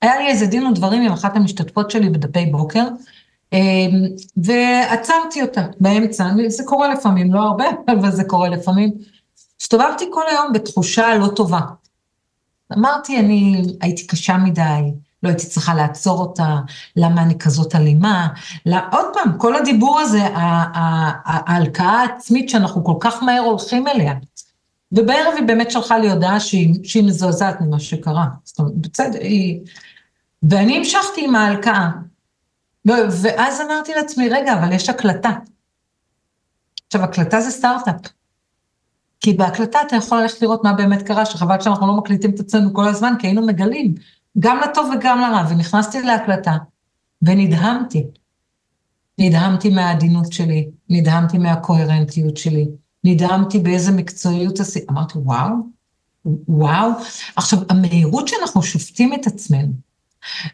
היה לי איזה דין ודברים עם אחת המשתתפות שלי בדפי בוקר, אמ, ועצרתי אותה באמצע, זה קורה לפעמים, לא הרבה, אבל זה קורה לפעמים. הסתובבתי כל היום בתחושה לא טובה. אמרתי, אני הייתי קשה מדי, לא הייתי צריכה לעצור אותה, למה אני כזאת אלימה, לא, עוד פעם, כל הדיבור הזה, ההלקאה העצמית שאנחנו כל כך מהר הולכים אליה. ובערב היא באמת שלחה לי הודעה שהיא, שהיא מזועזעת ממה שקרה. זאת אומרת, בסדר, היא... ואני המשכתי עם ההלקאה. ואז אמרתי לעצמי, רגע, אבל יש הקלטה. עכשיו, הקלטה זה סטארט-אפ. כי בהקלטה אתה יכול ללכת לראות מה באמת קרה, שחבל שאנחנו לא מקליטים את עצמנו כל הזמן, כי היינו מגלים, גם לטוב וגם לרע, ונכנסתי להקלטה, ונדהמתי. נדהמתי מהעדינות שלי, נדהמתי מהקוהרנטיות שלי, נדהמתי באיזה מקצועיות עשיתי, אמרתי, וואו, וואו. עכשיו, המהירות שאנחנו שופטים את עצמנו,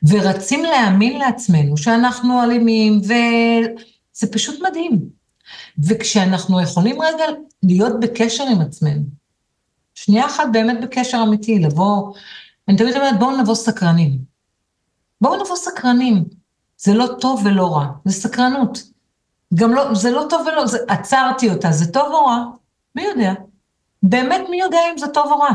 ורצים להאמין לעצמנו שאנחנו אלימים, וזה פשוט מדהים. וכשאנחנו יכולים רגע להיות בקשר עם עצמנו, שנייה אחת באמת בקשר אמיתי, לבוא, אני תמיד אומרת, בואו נבוא סקרנים. בואו נבוא סקרנים. זה לא טוב ולא רע, זה סקרנות. גם לא, זה לא טוב ולא, זה, עצרתי אותה, זה טוב או רע? מי יודע? באמת מי יודע אם זה טוב או רע?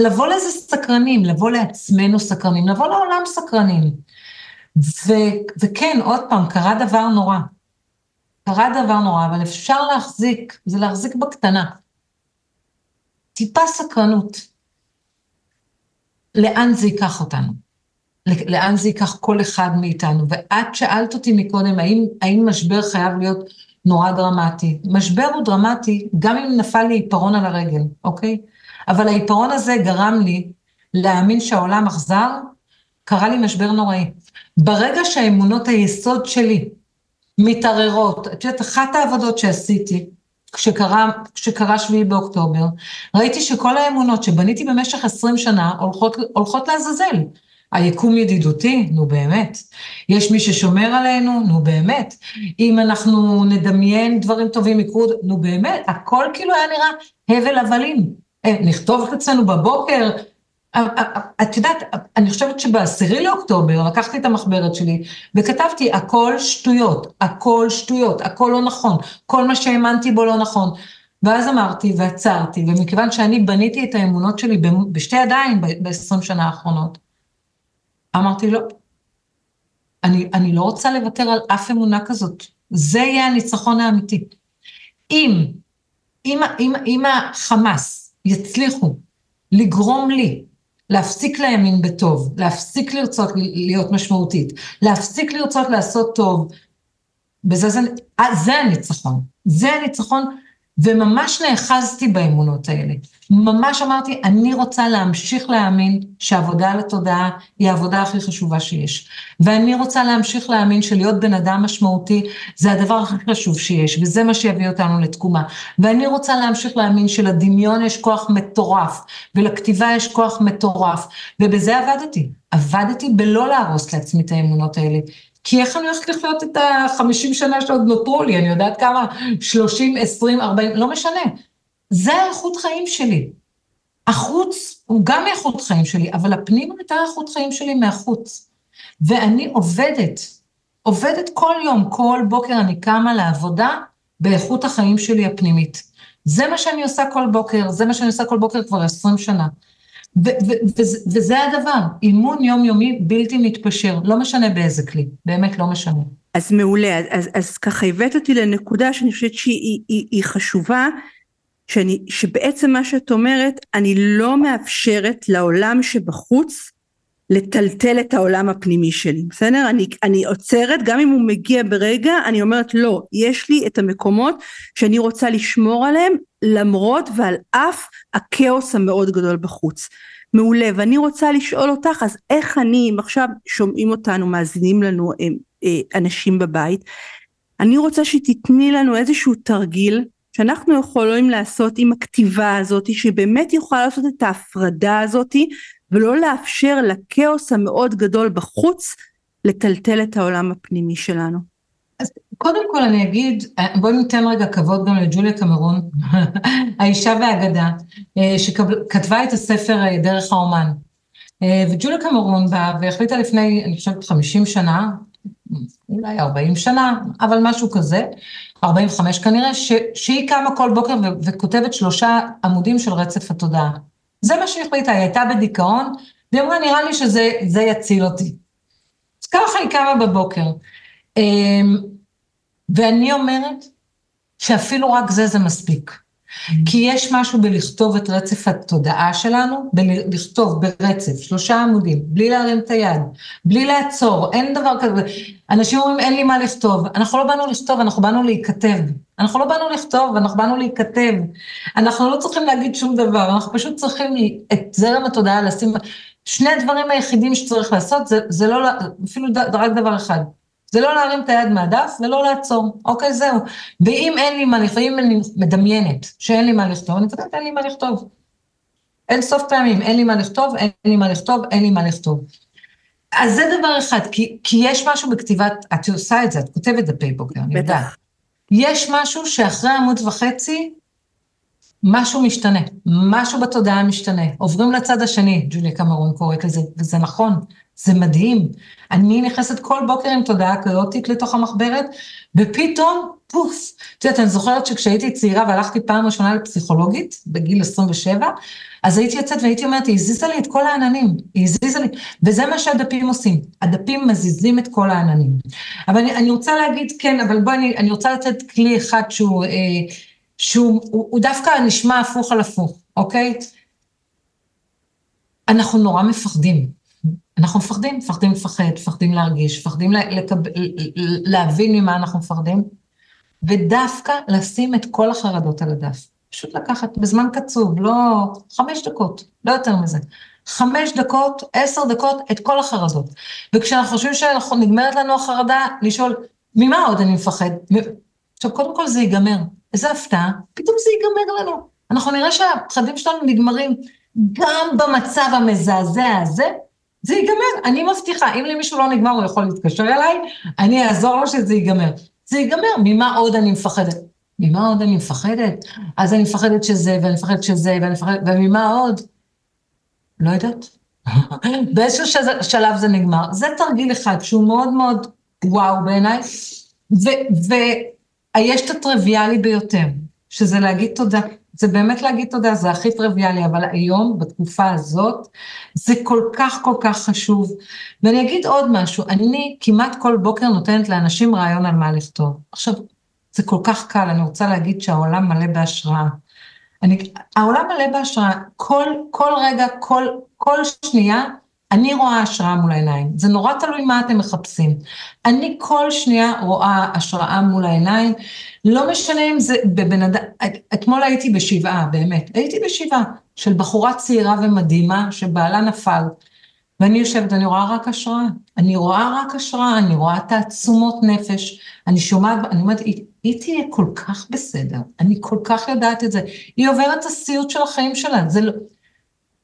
לבוא לאיזה סקרנים, לבוא לעצמנו סקרנים, לבוא לעולם סקרנים. ו, וכן, עוד פעם, קרה דבר נורא. קרה דבר נורא, אבל אפשר להחזיק, זה להחזיק בקטנה. טיפה סקרנות. לאן זה ייקח אותנו? לאן זה ייקח כל אחד מאיתנו. ואת שאלת אותי מקודם, האם, האם משבר חייב להיות נורא דרמטי? משבר הוא דרמטי גם אם נפל לי עיפרון על הרגל, אוקיי? אבל העיפרון הזה גרם לי להאמין שהעולם אכזר, קרה לי משבר נוראי. ברגע שהאמונות היסוד שלי מתערערות, את יודעת, אחת העבודות שעשיתי, כשקרה, כשקרה שביעי באוקטובר, ראיתי שכל האמונות שבניתי במשך 20 שנה הולכות, הולכות לעזאזל. היקום ידידותי, נו באמת. יש מי ששומר עלינו, נו באמת. אם אנחנו נדמיין דברים טובים יקרו, נו באמת. הכל כאילו היה נראה הבל הבלים. אה, נכתוב את עצמנו בבוקר. אה, אה, את יודעת, אני חושבת שבעשירי לאוקטובר לקחתי את המחברת שלי וכתבתי הכל שטויות, הכל שטויות, הכל לא נכון, כל מה שהאמנתי בו לא נכון. ואז אמרתי ועצרתי, ומכיוון שאני בניתי את האמונות שלי בשתי ידיים ב-20 שנה האחרונות, אמרתי לו, אני, אני לא רוצה לוותר על אף אמונה כזאת, זה יהיה הניצחון האמיתי. אם, אם, אם, אם החמאס יצליחו לגרום לי להפסיק להאמין בטוב, להפסיק לרצות להיות משמעותית, להפסיק לרצות לעשות טוב, בזה זה, זה הניצחון. זה הניצחון וממש נאחזתי באמונות האלה. ממש אמרתי, אני רוצה להמשיך להאמין שעבודה על התודעה היא העבודה הכי חשובה שיש. ואני רוצה להמשיך להאמין שלהיות בן אדם משמעותי זה הדבר הכי חשוב שיש, וזה מה שיביא אותנו לתקומה. ואני רוצה להמשיך להאמין שלדמיון יש כוח מטורף, ולכתיבה יש כוח מטורף, ובזה עבדתי. עבדתי בלא להרוס לעצמי את האמונות האלה, כי איך אני הולכת לחיות את החמישים שנה שעוד נותרו לי, אני יודעת כמה, שלושים, עשרים, ארבעים, לא משנה. זה האיכות חיים שלי. החוץ הוא גם איכות חיים שלי, אבל הפנים הייתה איכות חיים שלי מהחוץ. ואני עובדת, עובדת כל יום, כל בוקר אני קמה לעבודה באיכות החיים שלי הפנימית. זה מה שאני עושה כל בוקר, זה מה שאני עושה כל בוקר כבר עשרים שנה. וזה הדבר, אימון יומיומי בלתי מתפשר, לא משנה באיזה כלי, באמת לא משנה.
אז מעולה, אז, אז ככה הבאת אותי לנקודה שאני חושבת שהיא היא, היא חשובה, שאני, שבעצם מה שאת אומרת, אני לא מאפשרת לעולם שבחוץ לטלטל את העולם הפנימי שלי, בסדר? אני, אני עוצרת, גם אם הוא מגיע ברגע, אני אומרת לא, יש לי את המקומות שאני רוצה לשמור עליהם, למרות ועל אף הכאוס המאוד גדול בחוץ. מעולה, ואני רוצה לשאול אותך, אז איך אני, אם עכשיו שומעים אותנו, מאזינים לנו אה, אה, אנשים בבית, אני רוצה שתתני לנו איזשהו תרגיל שאנחנו יכולים לעשות עם הכתיבה הזאת, שבאמת יכולה לעשות את ההפרדה הזאת, ולא לאפשר לכאוס המאוד גדול בחוץ לטלטל את העולם הפנימי שלנו.
אז קודם כל אני אגיד, בואי ניתן רגע כבוד גם לג'וליה קמרון, האישה והאגדה, אה, שכתבה את הספר אה, דרך האומן. אה, וג'וליה קמרון באה והחליטה לפני, אני חושבת 50 שנה, אולי 40 שנה, אבל משהו כזה, 45 כנראה, ש, שהיא קמה כל בוקר ו, וכותבת שלושה עמודים של רצף התודעה. זה מה שהיא החליטה, היא הייתה בדיכאון, והיא אמרה, נראה לי שזה יציל אותי. אז ככה היא קמה בבוקר. אמ, ואני אומרת שאפילו רק זה זה מספיק. כי יש משהו בלכתוב את רצף התודעה שלנו, בלכתוב ברצף, שלושה עמודים, בלי להרים את היד, בלי לעצור, אין דבר כזה. אנשים אומרים, אין לי מה לכתוב. אנחנו לא באנו לכתוב, אנחנו באנו להיכתב. אנחנו לא באנו לכתוב, אנחנו באנו להיכתב. אנחנו לא צריכים להגיד שום דבר, אנחנו פשוט צריכים את זרם התודעה לשים... שני הדברים היחידים שצריך לעשות, זה, זה לא, אפילו רק דבר אחד. זה לא להרים את היד מהדף ולא לעצור, אוקיי, זהו. ואם אין לי מה לכתוב, אם אני מדמיינת שאין לי מה לכתוב, אני כותבת אין לי מה לכתוב. אין סוף פעמים, אין לי מה לכתוב, אין לי מה לכתוב, אין לי מה לכתוב. אז זה דבר אחד, כי, כי יש משהו בכתיבת, את עושה את זה, את כותבת דפי בוקר, אני יודעת. יש משהו שאחרי עמוד וחצי, משהו משתנה, משהו בתודעה משתנה. עוברים לצד השני, ג'וליה קמרון קוראת לזה, וזה נכון, זה מדהים. אני נכנסת כל בוקר עם תודעה כאוטית לתוך המחברת, ופתאום, פוף. את יודעת, אני זוכרת שכשהייתי צעירה והלכתי פעם ראשונה לפסיכולוגית, בגיל 27, אז הייתי יוצאת והייתי אומרת, היא הזיזה לי את כל העננים, היא הזיזה לי, וזה מה שהדפים עושים, הדפים מזיזים את כל העננים. אבל אני, אני רוצה להגיד, כן, אבל בואי, אני, אני רוצה לתת כלי אחד שהוא, אה, שהוא הוא, הוא דווקא נשמע הפוך על הפוך, אוקיי? אנחנו נורא מפחדים. אנחנו מפחדים, מפחדים לפחד, מפחדים להרגיש, מפחדים לקב... להבין ממה אנחנו מפחדים, ודווקא לשים את כל החרדות על הדף. פשוט לקחת בזמן קצוב, לא חמש דקות, לא יותר מזה. חמש דקות, עשר דקות, את כל החרדות. וכשאנחנו חושבים שנגמרת לנו החרדה, לשאול, ממה עוד אני מפחד? עכשיו, קודם כל זה ייגמר. איזה הפתעה, פתאום זה ייגמר לנו. אנחנו נראה שהפחדים שלנו נגמרים גם במצב המזעזע הזה, זה ייגמר, אני מבטיחה, אם למישהו לא נגמר, הוא יכול להתקשר אליי, אני אעזור לו שזה ייגמר. זה ייגמר, ממה עוד אני מפחדת? ממה עוד אני מפחדת? אז אני מפחדת שזה, ואני מפחדת שזה, ואני מפחדת, וממה עוד? לא יודעת. באיזשהו שלב זה נגמר. זה תרגיל אחד שהוא מאוד מאוד וואו בעיניי, ויש את הטריוויאלי ביותר, שזה להגיד תודה. זה באמת להגיד תודה, זה הכי טריוויאלי, אבל היום, בתקופה הזאת, זה כל כך כל כך חשוב. ואני אגיד עוד משהו, אני כמעט כל בוקר נותנת לאנשים רעיון על מה לכתוב. עכשיו, זה כל כך קל, אני רוצה להגיד שהעולם מלא בהשראה. אני, העולם מלא בהשראה, כל, כל רגע, כל, כל שנייה, אני רואה השראה מול העיניים, זה נורא תלוי מה אתם מחפשים. אני כל שנייה רואה השראה מול העיניים, לא משנה אם זה בבן אדם, אתמול הייתי בשבעה, באמת, הייתי בשבעה של בחורה צעירה ומדהימה שבעלה נפל, ואני יושבת, אני רואה רק השראה, אני רואה רק השראה, אני רואה תעצומות נפש, אני שומעת, אני אומרת, היא, היא תהיה כל כך בסדר, אני כל כך יודעת את זה, היא עוברת את הסיוט של החיים שלה, זה לא...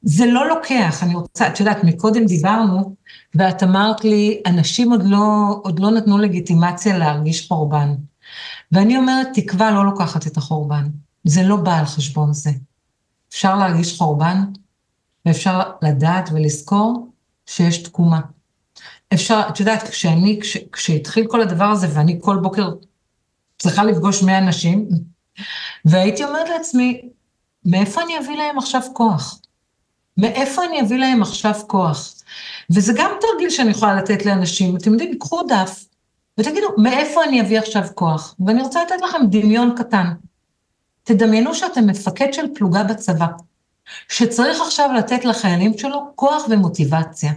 זה לא לוקח, אני רוצה, את יודעת, מקודם דיברנו, ואת אמרת לי, אנשים עוד לא, עוד לא נתנו לגיטימציה להרגיש חורבן. ואני אומרת, תקווה לא לוקחת את החורבן, זה לא בא על חשבון זה. אפשר להרגיש חורבן, ואפשר לדעת ולזכור שיש תקומה. אפשר, את יודעת, כשאני, כש, כשהתחיל כל הדבר הזה, ואני כל בוקר צריכה לפגוש 100 אנשים, והייתי אומרת לעצמי, מאיפה אני אביא להם עכשיו כוח? מאיפה אני אביא להם עכשיו כוח? וזה גם תרגיל שאני יכולה לתת לאנשים, אתם יודעים, קחו דף ותגידו, מאיפה אני אביא עכשיו כוח? ואני רוצה לתת לכם דמיון קטן. תדמיינו שאתם מפקד של פלוגה בצבא, שצריך עכשיו לתת לחיילים שלו כוח ומוטיבציה.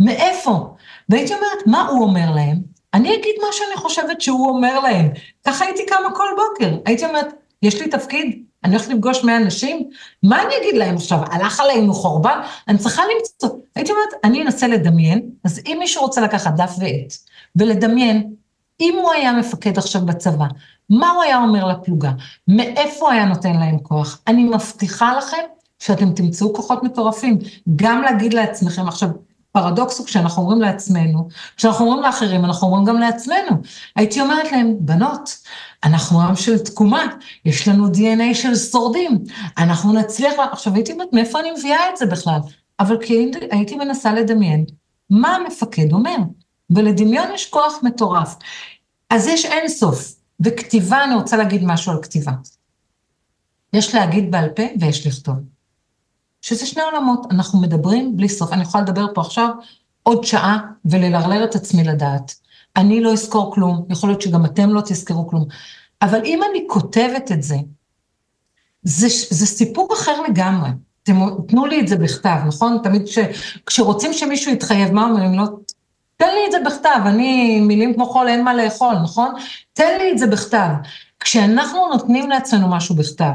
מאיפה? והייתי אומרת, מה הוא אומר להם? אני אגיד מה שאני חושבת שהוא אומר להם. ככה הייתי קמה כל בוקר. הייתי אומרת, יש לי תפקיד, אני הולכת לפגוש 100 אנשים, מה אני אגיד להם עכשיו? הלך עלינו חורבן? אני צריכה למצוא. הייתי אומרת, אני אנסה לדמיין, אז אם מישהו רוצה לקחת דף ועט ולדמיין, אם הוא היה מפקד עכשיו בצבא, מה הוא היה אומר לפלוגה? מאיפה היה נותן להם כוח? אני מבטיחה לכם שאתם תמצאו כוחות מטורפים. גם להגיד לעצמכם, עכשיו, פרדוקס הוא כשאנחנו אומרים לעצמנו, כשאנחנו אומרים לאחרים, אנחנו אומרים גם לעצמנו. הייתי אומרת להם, בנות, אנחנו עם של תקומה, יש לנו DNA של שורדים, אנחנו נצליח, עכשיו הייתי אומרת, מאיפה אני מביאה את זה בכלל? אבל כי הייתי מנסה לדמיין, מה המפקד אומר? ולדמיון יש כוח מטורף. אז יש אין סוף. וכתיבה, אני רוצה להגיד משהו על כתיבה. יש להגיד בעל פה ויש לכתוב. שזה שני עולמות, אנחנו מדברים בלי סוף. אני יכולה לדבר פה עכשיו עוד שעה וללרלר את עצמי לדעת. אני לא אזכור כלום, יכול להיות שגם אתם לא תזכרו כלום. אבל אם אני כותבת את זה, זה, זה סיפור אחר לגמרי. אתם, תנו לי את זה בכתב, נכון? תמיד ש, כשרוצים שמישהו יתחייב, מה אומרים לו? תן לי את זה בכתב, אני, מילים כמו חול, אין מה לאכול, נכון? תן לי את זה בכתב. כשאנחנו נותנים לעצמנו משהו בכתב,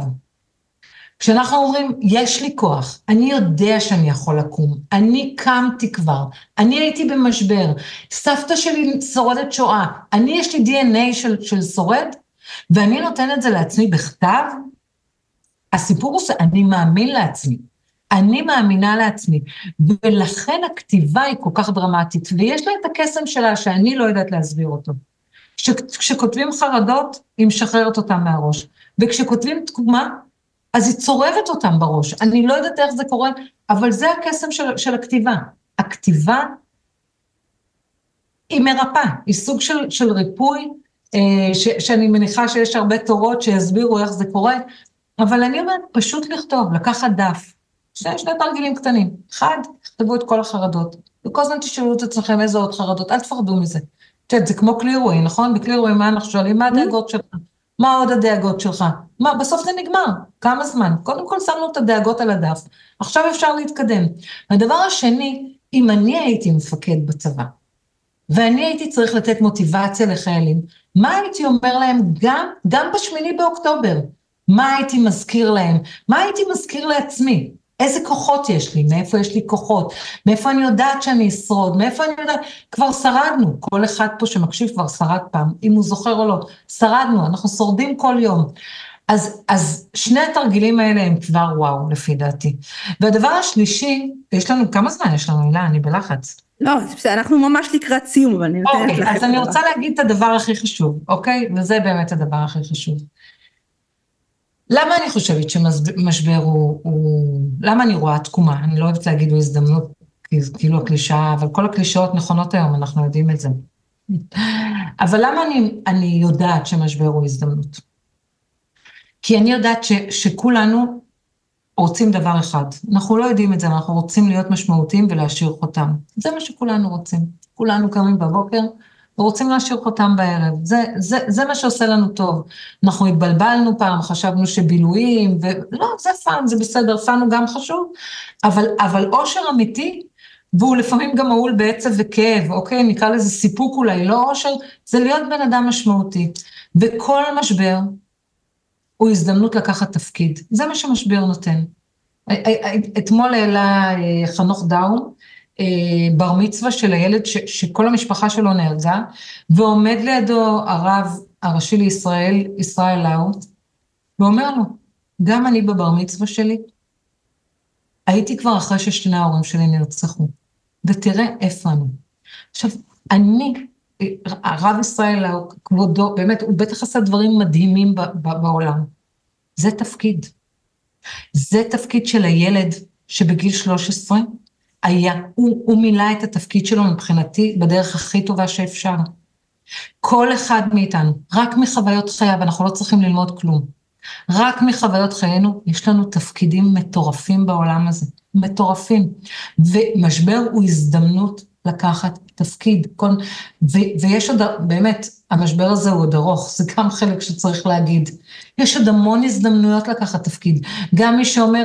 כשאנחנו אומרים, יש לי כוח, אני יודע שאני יכול לקום, אני קמתי כבר, אני הייתי במשבר, סבתא שלי שורדת שואה, אני יש לי DNA של, של שורד, ואני נותן את זה לעצמי בכתב, הסיפור הוא שאני מאמין לעצמי. אני מאמינה לעצמי, ולכן הכתיבה היא כל כך דרמטית, ויש לה את הקסם שלה שאני לא יודעת להסביר אותו. כשכותבים חרדות, היא משחררת אותם מהראש, וכשכותבים תקומה, אז היא צורבת אותם בראש. אני לא יודעת איך זה קורה, אבל זה הקסם של, של הכתיבה. הכתיבה היא מרפאה, היא סוג של, של ריפוי, אה, ש, שאני מניחה שיש הרבה תורות שיסבירו איך זה קורה, אבל אני אומרת, פשוט לכתוב, לקחת דף, שני, שני תרגילים קטנים. אחד, תכתבו את כל החרדות, וכל הזמן תשאלו את עצמכם איזה עוד חרדות, אל תפחדו מזה. את יודעת, זה כמו כלי אירועים, נכון? בכלי אירועים מה אנחנו שואלים? מה הדאגות שלך? מה עוד הדאגות שלך? מה, בסוף זה נגמר, כמה זמן? קודם כל שמנו את הדאגות על הדף, עכשיו אפשר להתקדם. הדבר השני, אם אני הייתי מפקד בצבא, ואני הייתי צריך לתת מוטיבציה לחיילים, מה הייתי אומר להם גם, גם בשמיני באוקטובר? מה הייתי מזכיר להם? מה הייתי מזכיר לעצמי? איזה כוחות יש לי, מאיפה יש לי כוחות, מאיפה אני יודעת שאני אשרוד, מאיפה אני יודעת, כבר שרדנו, כל אחד פה שמקשיב כבר שרד פעם, אם הוא זוכר או לא, שרדנו, אנחנו שורדים כל יום. אז, אז שני התרגילים האלה הם כבר וואו, לפי דעתי. והדבר השלישי, יש לנו, כמה זמן יש לנו, הילה? אני בלחץ.
לא, אנחנו ממש לקראת סיום, אבל אני נותנת
אוקיי, לך... אוקיי, אז אני רוצה להגיד את הדבר הכי חשוב, אוקיי? וזה באמת הדבר הכי חשוב. למה אני חושבת שמשבר הוא, הוא... למה אני רואה תקומה? אני לא אוהבת להגיד הוא הזדמנות, כאילו הקלישאה, אבל כל הקלישאות נכונות היום, אנחנו יודעים את זה. אבל למה אני, אני יודעת שמשבר הוא הזדמנות? כי אני יודעת ש, שכולנו רוצים דבר אחד. אנחנו לא יודעים את זה, אנחנו רוצים להיות משמעותיים ולהשאיר חותם. זה מה שכולנו רוצים. כולנו קמים בבוקר, ורוצים להשאיר חותם בערב. זה, זה, זה מה שעושה לנו טוב. אנחנו התבלבלנו פעם, חשבנו שבילויים, ולא, זה fun, זה בסדר, fun הוא גם חשוב, אבל, אבל אושר אמיתי, והוא לפעמים גם מהול בעצב וכאב, אוקיי? נקרא לזה סיפוק אולי, לא אושר, זה להיות בן אדם משמעותי. וכל משבר הוא הזדמנות לקחת תפקיד. זה מה שמשבר נותן. אתמול העלה אה, חנוך דאום, אה, בר מצווה של הילד ש, שכל המשפחה שלו נהרגה, ועומד לידו הרב הראשי לישראל, ישראל לאו, ואומר לו, גם אני בבר מצווה שלי, הייתי כבר אחרי ששני ההורים שלי נרצחו, ותראה איפה אני. עכשיו, אני, הרב ישראל לאו, כבודו, באמת, הוא בטח עשה דברים מדהימים בעולם. זה תפקיד. זה תפקיד של הילד שבגיל 13 היה, הוא, הוא מילא את התפקיד שלו מבחינתי בדרך הכי טובה שאפשר. כל אחד מאיתנו, רק מחוויות חייו, אנחנו לא צריכים ללמוד כלום. רק מחוויות חיינו יש לנו תפקידים מטורפים בעולם הזה, מטורפים. ומשבר הוא הזדמנות לקחת תפקיד. כל, ו, ויש עוד, באמת, המשבר הזה הוא עוד ארוך, זה גם חלק שצריך להגיד. יש עוד המון הזדמנויות לקחת תפקיד. גם מי שאומר,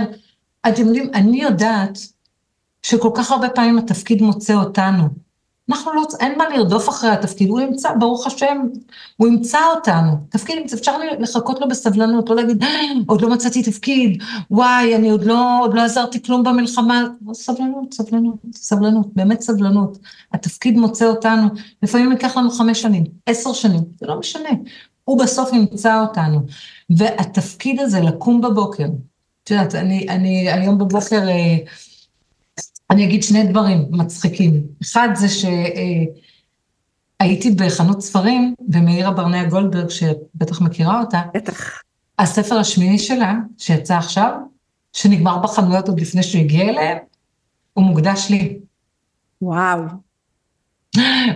אתם יודעים, אני יודעת שכל כך הרבה פעמים התפקיד מוצא אותנו. אנחנו לא, אין מה לרדוף אחרי התפקיד, הוא ימצא, ברוך השם, הוא ימצא אותנו. תפקיד, אפשר לחכות לו בסבלנות, לא להגיד, עוד לא מצאתי תפקיד, וואי, אני עוד לא, עוד לא עזרתי כלום במלחמה. סבלנות, סבלנות, סבלנות, באמת סבלנות. התפקיד מוצא אותנו, לפעמים ייקח לנו חמש שנים, עשר שנים, זה לא משנה. הוא בסוף ימצא אותנו. והתפקיד הזה, לקום בבוקר, את יודעת, אני, אני היום בבוקר, אה, אני אגיד שני דברים מצחיקים. אחד זה שהייתי בחנות ספרים, ומאירה ברנע גולדברג, שבטח מכירה אותה,
בטח.
הספר השמיני שלה, שיצא עכשיו, שנגמר בחנויות עוד לפני שהוא הגיע אליהם, הוא מוקדש לי.
וואו.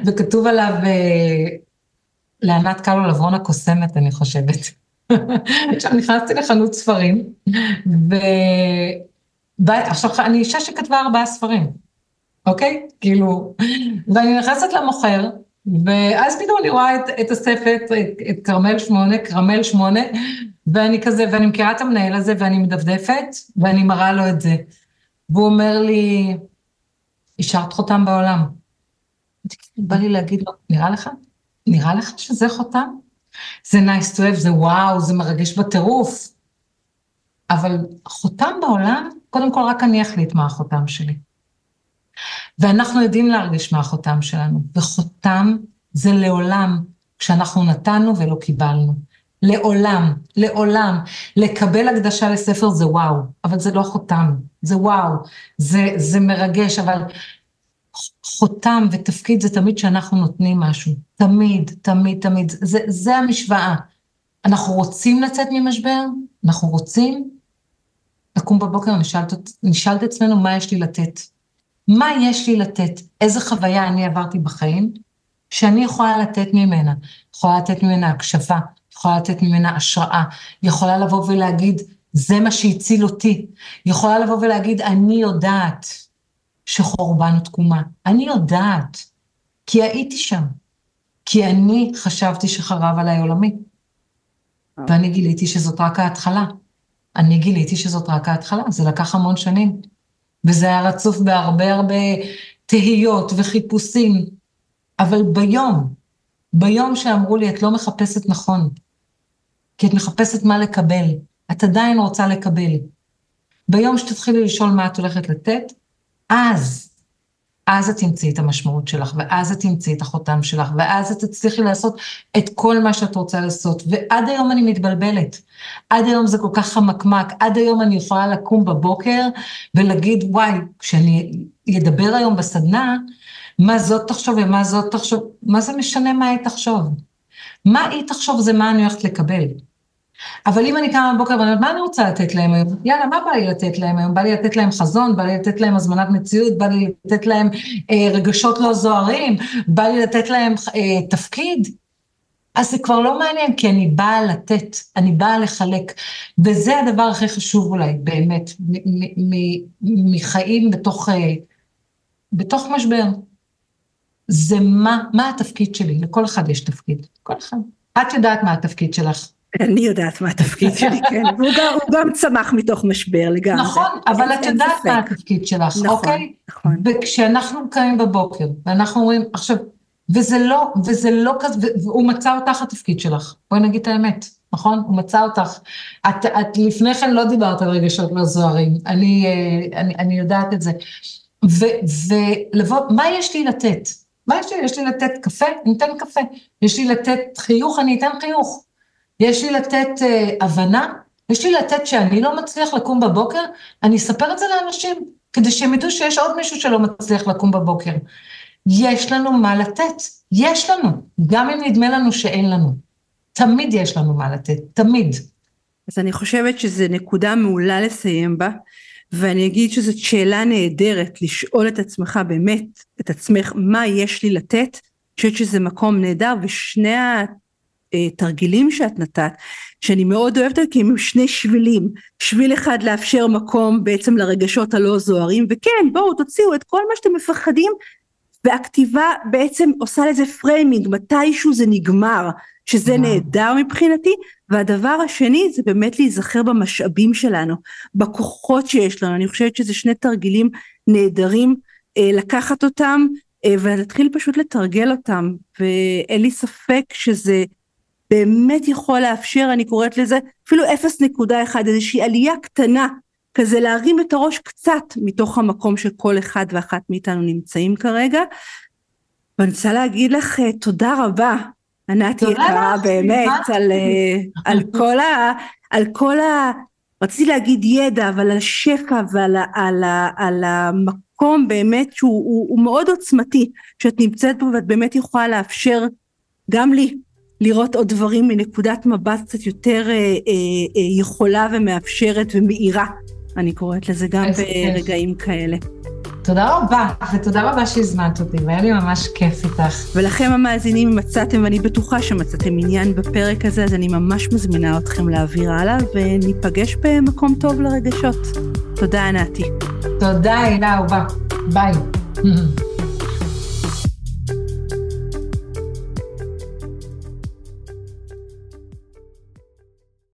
וכתוב עליו, אה, לענת קלו לברון הקוסמת, אני חושבת. עכשיו נכנסתי לחנות ספרים, ו... עכשיו, אני אישה שכתבה ארבעה ספרים, אוקיי? כאילו, ואני נכנסת למוכר, ואז פתאום אני רואה את, את הספר, את, כרמל שמונה, כרמל שמונה, ואני כזה, ואני מכירה את המנהל הזה, ואני מדפדפת, ואני מראה לו את זה. והוא אומר לי, השארת חותם בעולם. בא לי להגיד לו, נראה לך? נראה לך שזה חותם? זה nice to have, זה וואו, זה מרגש בטירוף. אבל חותם בעולם, קודם כל רק אני אחליט מה החותם שלי. ואנחנו יודעים להרגיש מה החותם שלנו, וחותם זה לעולם, כשאנחנו נתנו ולא קיבלנו. לעולם, לעולם. לקבל הקדשה לספר זה וואו, אבל זה לא חותם, זה וואו, זה, זה מרגש, אבל חותם ותפקיד זה תמיד שאנחנו נותנים משהו. תמיד, תמיד, תמיד. זה, זה המשוואה. אנחנו רוצים לצאת ממשבר? אנחנו רוצים? לקום בבוקר, נשאל את עצמנו מה יש לי לתת. מה יש לי לתת? איזה חוויה אני עברתי בחיים שאני יכולה לתת ממנה? יכולה לתת ממנה הקשבה, יכולה לתת ממנה השראה, יכולה לבוא ולהגיד, זה מה שהציל אותי. יכולה לבוא ולהגיד, אני יודעת שחורבן הוא תקומה. אני יודעת, כי הייתי שם. כי אני חשבתי שחרב עליי עולמי. ואני גיליתי שזאת רק ההתחלה. אני גיליתי שזאת רק ההתחלה, זה לקח המון שנים. וזה היה רצוף בהרבה הרבה תהיות וחיפושים. אבל ביום, ביום שאמרו לי, את לא מחפשת נכון, כי את מחפשת מה לקבל, את עדיין רוצה לקבל. ביום שתתחילי לשאול מה את הולכת לתת, אז אז את תמצאי את המשמעות שלך, ואז את תמצאי את החותם שלך, ואז את תצליחי לעשות את כל מה שאת רוצה לעשות. ועד היום אני מתבלבלת. עד היום זה כל כך חמקמק, עד היום אני יכולה לקום בבוקר ולהגיד, וואי, כשאני אדבר היום בסדנה, מה זאת תחשוב ומה זאת תחשוב, מה זה משנה מה היא תחשוב? מה היא תחשוב זה מה אני הולכת לקבל. אבל אם אני קמה בבוקר ואני אומרת, מה אני רוצה לתת להם היום? יאללה, מה בא לי לתת להם היום? בא לי לתת להם חזון, בא לי לתת להם הזמנת מציאות, בא לי לתת להם אה, רגשות לא זוהרים, בא לי לתת להם אה, תפקיד. אז זה כבר לא מעניין, כי אני באה לתת, אני באה לחלק. וזה הדבר הכי חשוב אולי, באמת, מחיים בתוך, אה, בתוך משבר. זה מה, מה התפקיד שלי, לכל אחד יש תפקיד, כל אחד. את יודעת מה התפקיד שלך.
אני יודעת מה התפקיד שלי, כן, הוא גם, הוא גם צמח מתוך משבר לגמרי.
נכון, אבל את יודעת מה התפקיד שלך, נכון, אוקיי? נכון. וכשאנחנו קמים בבוקר, ואנחנו אומרים, עכשיו, וזה לא, וזה לא כזה, והוא מצא אותך התפקיד שלך, בואי נגיד את האמת, נכון? הוא מצא אותך. את, את לפני כן לא דיברת על רגשות לא זוהרים, אני, אה, אני, אני יודעת את זה. ו, ולבוא, מה יש לי לתת? מה יש לי? יש לי לתת קפה? אני אתן קפה. יש לי לתת חיוך? אני אתן חיוך. יש לי לתת uh, הבנה, יש לי לתת שאני לא מצליח לקום בבוקר, אני אספר את זה לאנשים, כדי שהם ידעו שיש עוד מישהו שלא מצליח לקום בבוקר. יש לנו מה לתת, יש לנו, גם אם נדמה לנו שאין לנו. תמיד יש לנו מה לתת, תמיד.
אז אני חושבת שזו נקודה מעולה לסיים בה, ואני אגיד שזאת שאלה נהדרת לשאול את עצמך באמת, את עצמך, מה יש לי לתת, אני חושבת שזה מקום נהדר, ושני התרגילים שאת נתת, שאני מאוד אוהבת כי הם שני שבילים, שביל אחד לאפשר מקום בעצם לרגשות הלא זוהרים, וכן בואו תוציאו את כל מה שאתם מפחדים, והכתיבה בעצם עושה לזה framing, מתישהו זה נגמר, שזה נהדר מבחינתי, והדבר השני זה באמת להיזכר במשאבים שלנו, בכוחות שיש לנו, אני חושבת שזה שני תרגילים נהדרים, אה, לקחת אותם אה, ולהתחיל פשוט לתרגל אותם, ואין לי ספק שזה באמת יכול לאפשר, אני קוראת לזה אפילו 0.1, איזושהי עלייה קטנה, כזה להרים את הראש קצת מתוך המקום שכל אחד ואחת מאיתנו נמצאים כרגע. ואני רוצה להגיד לך תודה רבה, ענת יקרה, באמת, על, על כל ה... על כל ה... רציתי להגיד ידע, אבל על השפע ועל על, על המקום באמת שהוא הוא, הוא מאוד עוצמתי, שאת נמצאת בו ואת באמת יכולה לאפשר גם לי לראות עוד דברים מנקודת מבט קצת יותר אה, אה, אה, יכולה ומאפשרת ומאירה, אני קוראת לזה גם ברגעים כאלה.
תודה רבה, ותודה רבה שהזמנת אותי, והיה לי ממש כיף איתך.
ולכם המאזינים, אם מצאתם, ואני בטוחה שמצאתם עניין בפרק הזה, אז אני ממש מזמינה אתכם להעביר הלאה, וניפגש במקום טוב לרגשות. תודה, ענתי.
תודה, הילה אהובה. ביי.